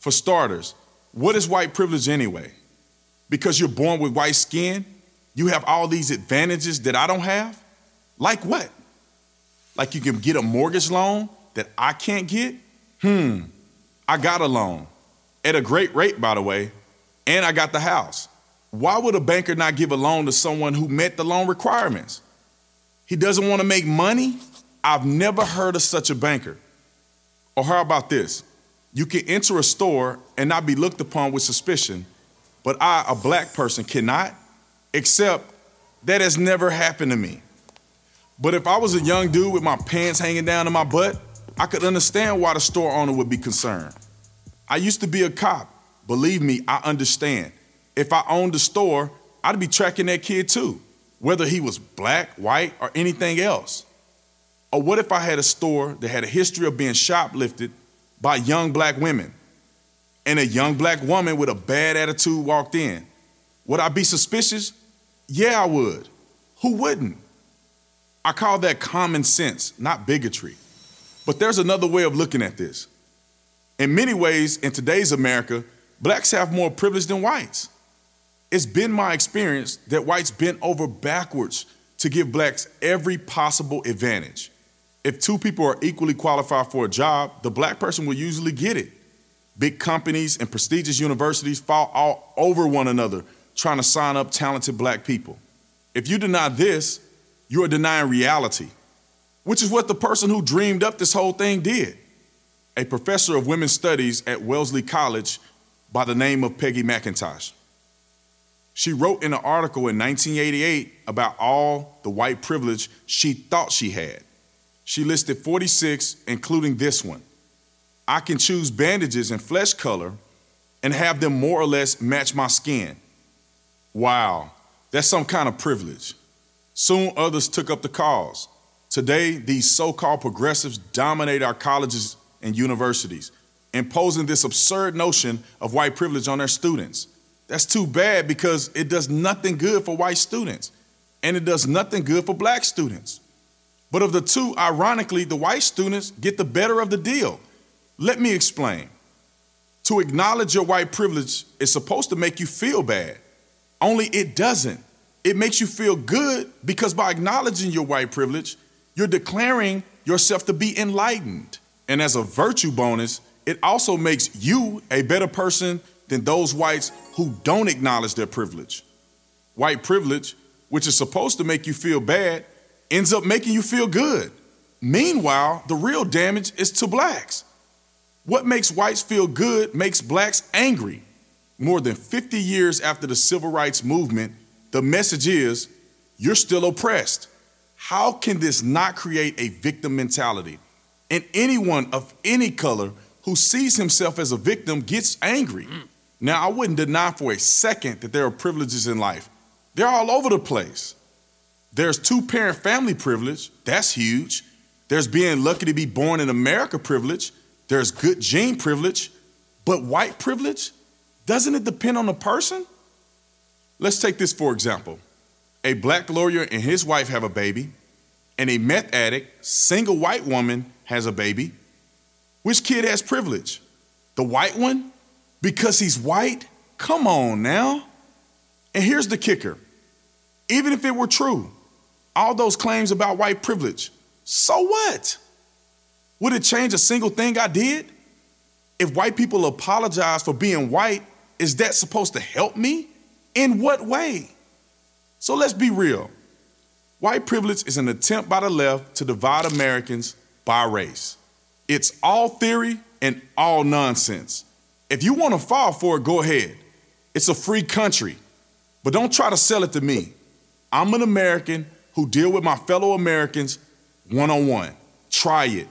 For starters, what is white privilege anyway? Because you're born with white skin, you have all these advantages that I don't have? Like what? Like you can get a mortgage loan that I can't get? Hmm, I got a loan. At a great rate, by the way, and I got the house. Why would a banker not give a loan to someone who met the loan requirements? He doesn't want to make money? I've never heard of such a banker. Or how about this? You can enter a store and not be looked upon with suspicion, but I, a black person, cannot, except that has never happened to me. But if I was a young dude with my pants hanging down to my butt, I could understand why the store owner would be concerned. I used to be a cop. Believe me, I understand. If I owned a store, I'd be tracking that kid too, whether he was black, white, or anything else. Or what if I had a store that had a history of being shoplifted by young black women and a young black woman with a bad attitude walked in? Would I be suspicious? Yeah, I would. Who wouldn't? I call that common sense, not bigotry. But there's another way of looking at this. In many ways, in today's America, blacks have more privilege than whites. It's been my experience that whites bent over backwards to give blacks every possible advantage. If two people are equally qualified for a job, the black person will usually get it. Big companies and prestigious universities fall all over one another trying to sign up talented black people. If you deny this, you are denying reality, which is what the person who dreamed up this whole thing did. A professor of women's studies at Wellesley College by the name of Peggy McIntosh. She wrote in an article in 1988 about all the white privilege she thought she had. She listed 46, including this one. I can choose bandages and flesh color and have them more or less match my skin. Wow, that's some kind of privilege. Soon others took up the cause. Today, these so called progressives dominate our colleges and universities, imposing this absurd notion of white privilege on their students. That's too bad because it does nothing good for white students, and it does nothing good for black students. But of the two, ironically, the white students get the better of the deal. Let me explain. To acknowledge your white privilege is supposed to make you feel bad, only it doesn't. It makes you feel good because by acknowledging your white privilege, you're declaring yourself to be enlightened. And as a virtue bonus, it also makes you a better person than those whites who don't acknowledge their privilege. White privilege, which is supposed to make you feel bad, ends up making you feel good. Meanwhile, the real damage is to blacks. What makes whites feel good makes blacks angry. More than 50 years after the civil rights movement, the message is you're still oppressed. How can this not create a victim mentality? And anyone of any color who sees himself as a victim gets angry. Mm. Now, I wouldn't deny for a second that there are privileges in life. They're all over the place. There's two parent family privilege, that's huge. There's being lucky to be born in America privilege. There's good gene privilege. But white privilege, doesn't it depend on the person? Let's take this for example. A black lawyer and his wife have a baby, and a meth addict, single white woman has a baby. Which kid has privilege? The white one? Because he's white? Come on now. And here's the kicker even if it were true, all those claims about white privilege, so what? Would it change a single thing I did? If white people apologize for being white, is that supposed to help me? In what way? So let's be real. White privilege is an attempt by the left to divide Americans by race. It's all theory and all nonsense. If you want to fall for it, go ahead. It's a free country. But don't try to sell it to me. I'm an American who deal with my fellow Americans one on one. Try it.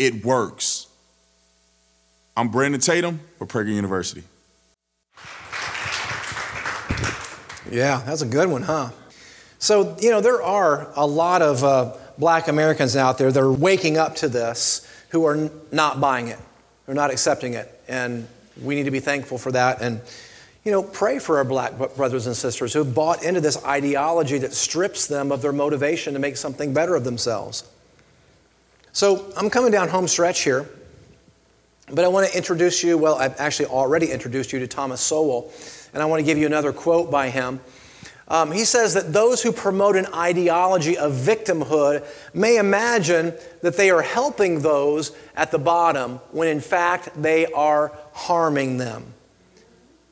It works. I'm Brandon Tatum for Prager University. Yeah, that's a good one, huh? So, you know, there are a lot of uh, black Americans out there that are waking up to this who are n- not buying it, they're not accepting it. And we need to be thankful for that. And, you know, pray for our black brothers and sisters who bought into this ideology that strips them of their motivation to make something better of themselves. So I'm coming down home stretch here, but I want to introduce you. Well, I've actually already introduced you to Thomas Sowell, and I want to give you another quote by him. Um, he says that those who promote an ideology of victimhood may imagine that they are helping those at the bottom when in fact they are harming them.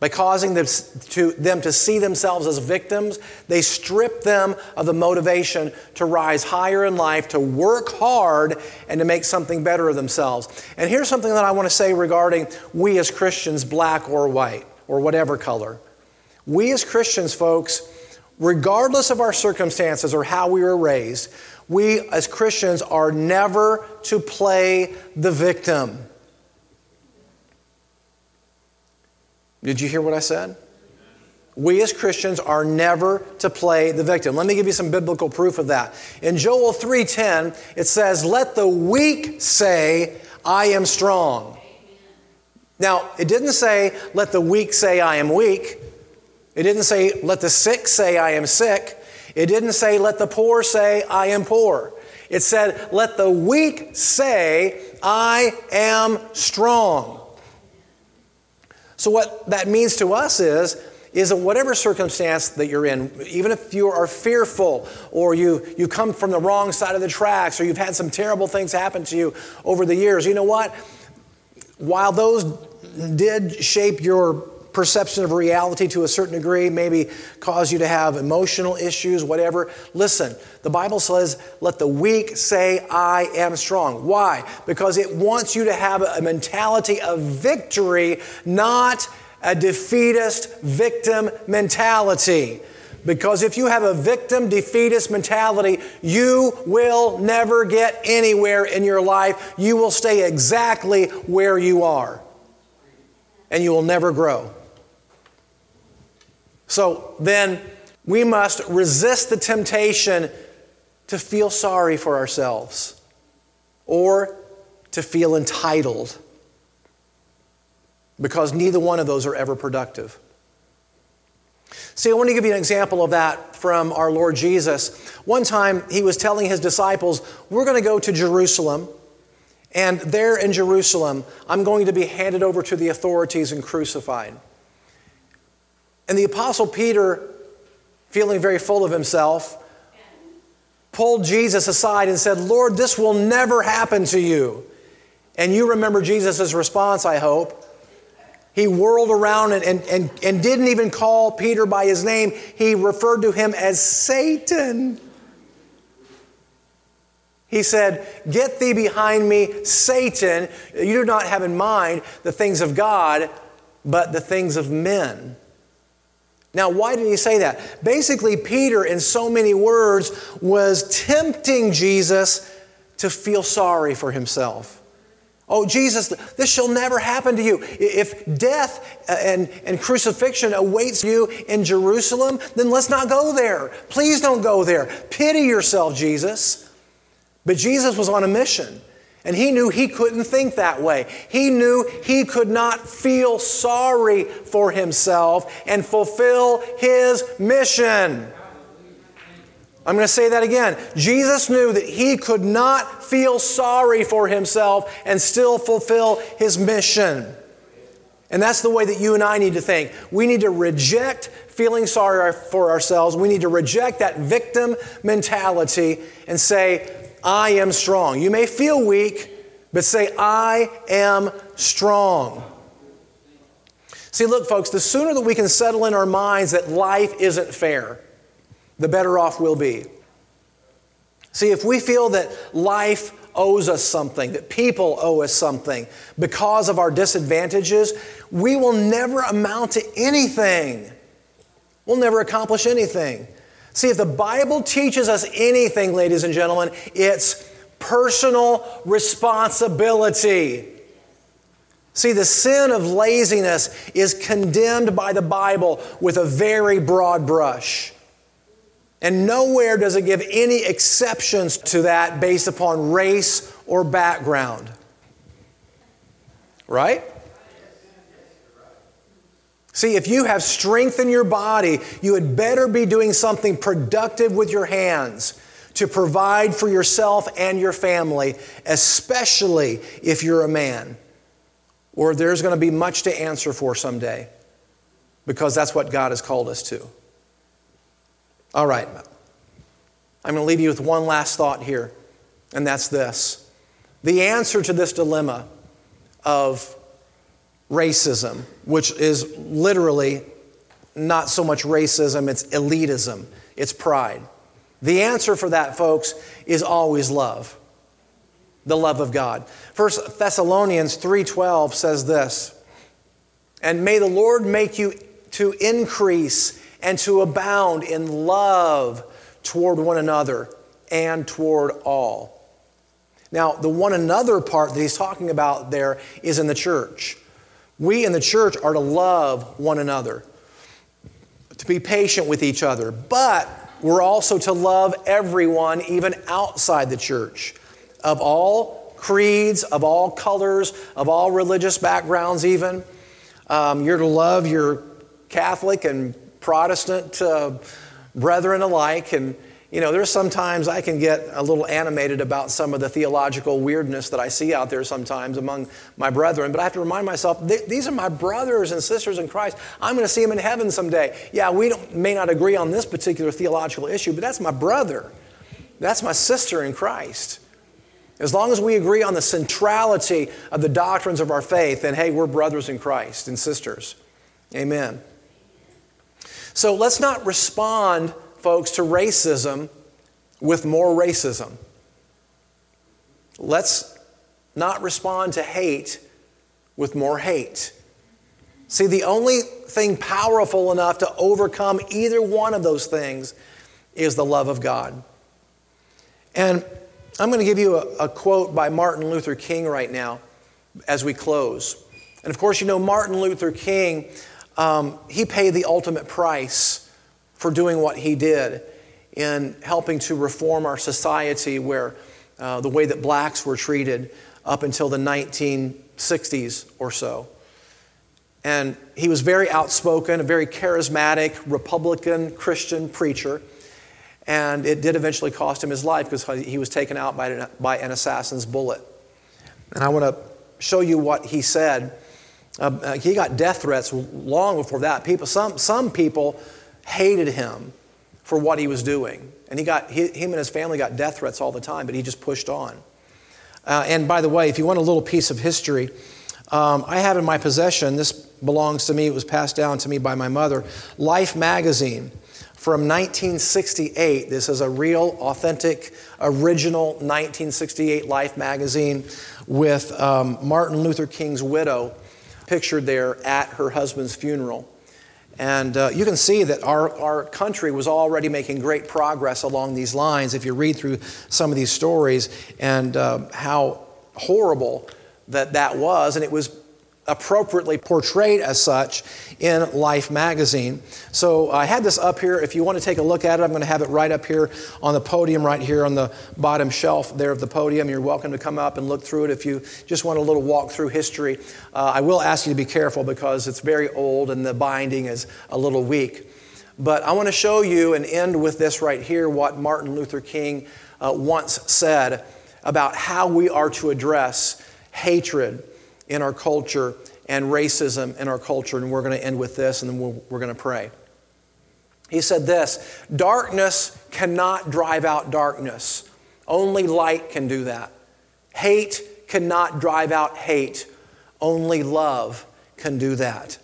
By causing them to, them to see themselves as victims, they strip them of the motivation to rise higher in life, to work hard, and to make something better of themselves. And here's something that I want to say regarding we as Christians, black or white, or whatever color. We as Christians, folks, regardless of our circumstances or how we were raised, we as Christians are never to play the victim. Did you hear what I said? We as Christians are never to play the victim. Let me give you some biblical proof of that. In Joel 3:10, it says, "Let the weak say, I am strong." Now, it didn't say, "Let the weak say I am weak." It didn't say, "Let the sick say I am sick." It didn't say, "Let the poor say I am poor." It said, "Let the weak say I am strong." So, what that means to us is, is that whatever circumstance that you're in, even if you are fearful or you, you come from the wrong side of the tracks or you've had some terrible things happen to you over the years, you know what? While those did shape your perception of reality to a certain degree, maybe cause you to have emotional issues, whatever. Listen, the Bible says, let the weak say, I am strong. Why? Because it wants you to have a mentality of victory, not a defeatist victim mentality. Because if you have a victim defeatist mentality, you will never get anywhere in your life. You will stay exactly where you are. And you will never grow. So then we must resist the temptation to feel sorry for ourselves or to feel entitled because neither one of those are ever productive. See, I want to give you an example of that from our Lord Jesus. One time he was telling his disciples, We're going to go to Jerusalem, and there in Jerusalem, I'm going to be handed over to the authorities and crucified. And the Apostle Peter, feeling very full of himself, pulled Jesus aside and said, Lord, this will never happen to you. And you remember Jesus' response, I hope. He whirled around and, and, and, and didn't even call Peter by his name, he referred to him as Satan. He said, Get thee behind me, Satan. You do not have in mind the things of God, but the things of men. Now, why did he say that? Basically, Peter, in so many words, was tempting Jesus to feel sorry for himself. Oh, Jesus, this shall never happen to you. If death uh, and, and crucifixion awaits you in Jerusalem, then let's not go there. Please don't go there. Pity yourself, Jesus. But Jesus was on a mission. And he knew he couldn't think that way. He knew he could not feel sorry for himself and fulfill his mission. I'm going to say that again. Jesus knew that he could not feel sorry for himself and still fulfill his mission. And that's the way that you and I need to think. We need to reject feeling sorry for ourselves. We need to reject that victim mentality and say, I am strong. You may feel weak, but say, I am strong. See, look, folks, the sooner that we can settle in our minds that life isn't fair, the better off we'll be. See, if we feel that life owes us something, that people owe us something because of our disadvantages, we will never amount to anything. We'll never accomplish anything. See, if the Bible teaches us anything, ladies and gentlemen, it's personal responsibility. See, the sin of laziness is condemned by the Bible with a very broad brush. And nowhere does it give any exceptions to that based upon race or background. Right? See, if you have strength in your body, you had better be doing something productive with your hands to provide for yourself and your family, especially if you're a man, or there's going to be much to answer for someday, because that's what God has called us to. All right. I'm going to leave you with one last thought here, and that's this. The answer to this dilemma of racism, which is literally not so much racism, it's elitism, it's pride. The answer for that, folks, is always love. The love of God. First Thessalonians 3:12 says this, "And may the Lord make you to increase and to abound in love toward one another and toward all. Now, the one another part that he's talking about there is in the church. We in the church are to love one another, to be patient with each other, but we're also to love everyone, even outside the church, of all creeds, of all colors, of all religious backgrounds, even. Um, you're to love your Catholic and Protestant uh, brethren alike. And, you know, there's sometimes I can get a little animated about some of the theological weirdness that I see out there sometimes among my brethren. But I have to remind myself, these are my brothers and sisters in Christ. I'm going to see them in heaven someday. Yeah, we may not agree on this particular theological issue, but that's my brother. That's my sister in Christ. As long as we agree on the centrality of the doctrines of our faith, then hey, we're brothers in Christ and sisters. Amen. So let's not respond, folks, to racism with more racism. Let's not respond to hate with more hate. See, the only thing powerful enough to overcome either one of those things is the love of God. And I'm going to give you a, a, quote by Martin Luther King right now as we close. And of course, you know, Martin Luther King um, he paid the ultimate price for doing what he did in helping to reform our society where uh, the way that blacks were treated up until the 1960s or so. And he was very outspoken, a very charismatic Republican Christian preacher. And it did eventually cost him his life because he was taken out by, by an assassin's bullet. And I want to show you what he said uh, uh, he got death threats long before that. People, some, some people hated him for what he was doing. And he got, he, him and his family got death threats all the time, but he just pushed on. Uh, and by the way, if you want a little piece of history, um, I have in my possession, this belongs to me, it was passed down to me by my mother, Life magazine from 1968. This is a real, authentic, original 1968 Life magazine with um, Martin Luther King's widow pictured there at her husband's funeral. And uh, you can see that our, our country was already making great progress along these lines if you read through some of these stories and uh, how horrible that that was. And it was appropriately portrayed as such in Life magazine. So I had this up here. If you want to take a look at it, I'm going to have it right up here on the podium, right here on the bottom shelf there of the podium. You're welcome to come up and look through it if you just want a little walk through history. Uh, I will ask you to be careful because it's very old and the binding is a little weak. But I want to show you and end with this right here what Martin Luther King uh, once said about how we are to address hatred in our culture and racism in our culture. And we're going to end with this, and then we're, we're going to pray. He said this Darkness cannot drive out darkness, only light can do that. Hate cannot drive out hate, only love can do that.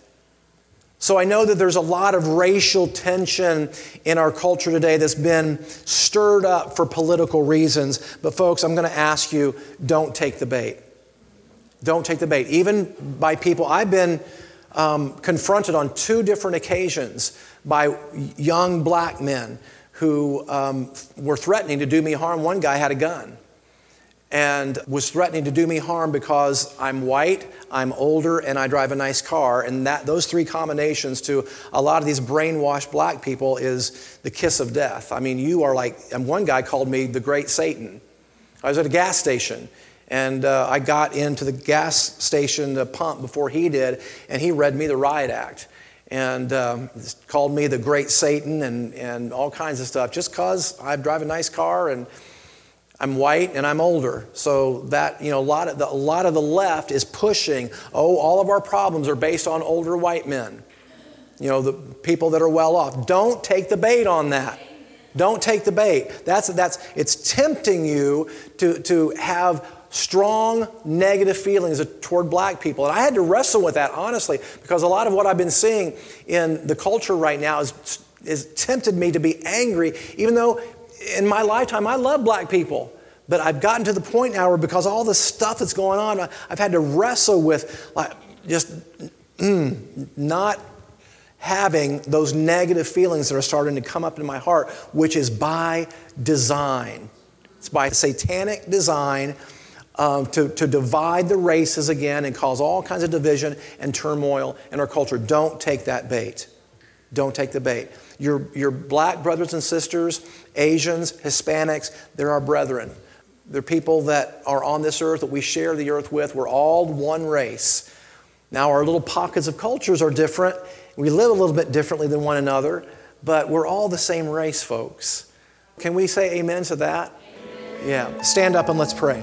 So I know that there's a lot of racial tension in our culture today that's been stirred up for political reasons. But, folks, I'm going to ask you don't take the bait. Don't take the bait. Even by people, I've been um, confronted on two different occasions by young black men who um, were threatening to do me harm. One guy had a gun and was threatening to do me harm because I'm white, I'm older, and I drive a nice car. And that, those three combinations to a lot of these brainwashed black people is the kiss of death. I mean, you are like, and one guy called me the great Satan. I was at a gas station. And uh, I got into the gas station, the pump, before he did, and he read me the riot act and um, called me the great Satan and, and all kinds of stuff just because I drive a nice car and I'm white and I'm older. So that, you know, a lot, of the, a lot of the left is pushing, oh, all of our problems are based on older white men. You know, the people that are well off. Don't take the bait on that. Don't take the bait. That's, that's, it's tempting you to, to have strong negative feelings toward black people. And I had to wrestle with that, honestly, because a lot of what I've been seeing in the culture right now is, tempted me to be angry, even though in my lifetime, I love black people. But I've gotten to the point now where because all the stuff that's going on, I've had to wrestle with like just mm, not having those negative feelings that are starting to come up in my heart, which is by design. It's by satanic design um, to, to divide the races again and cause all kinds of division and turmoil in our culture. Don't take that bait. Don't take the bait. Your, your black brothers and sisters, Asians, Hispanics, they're our brethren. They're people that are on this earth that we share the earth with. We're all one race. Now, our little pockets of cultures are different. We live a little bit differently than one another, but we're all the same race, folks. Can we say amen to that? Amen. Yeah. Stand up and let's pray.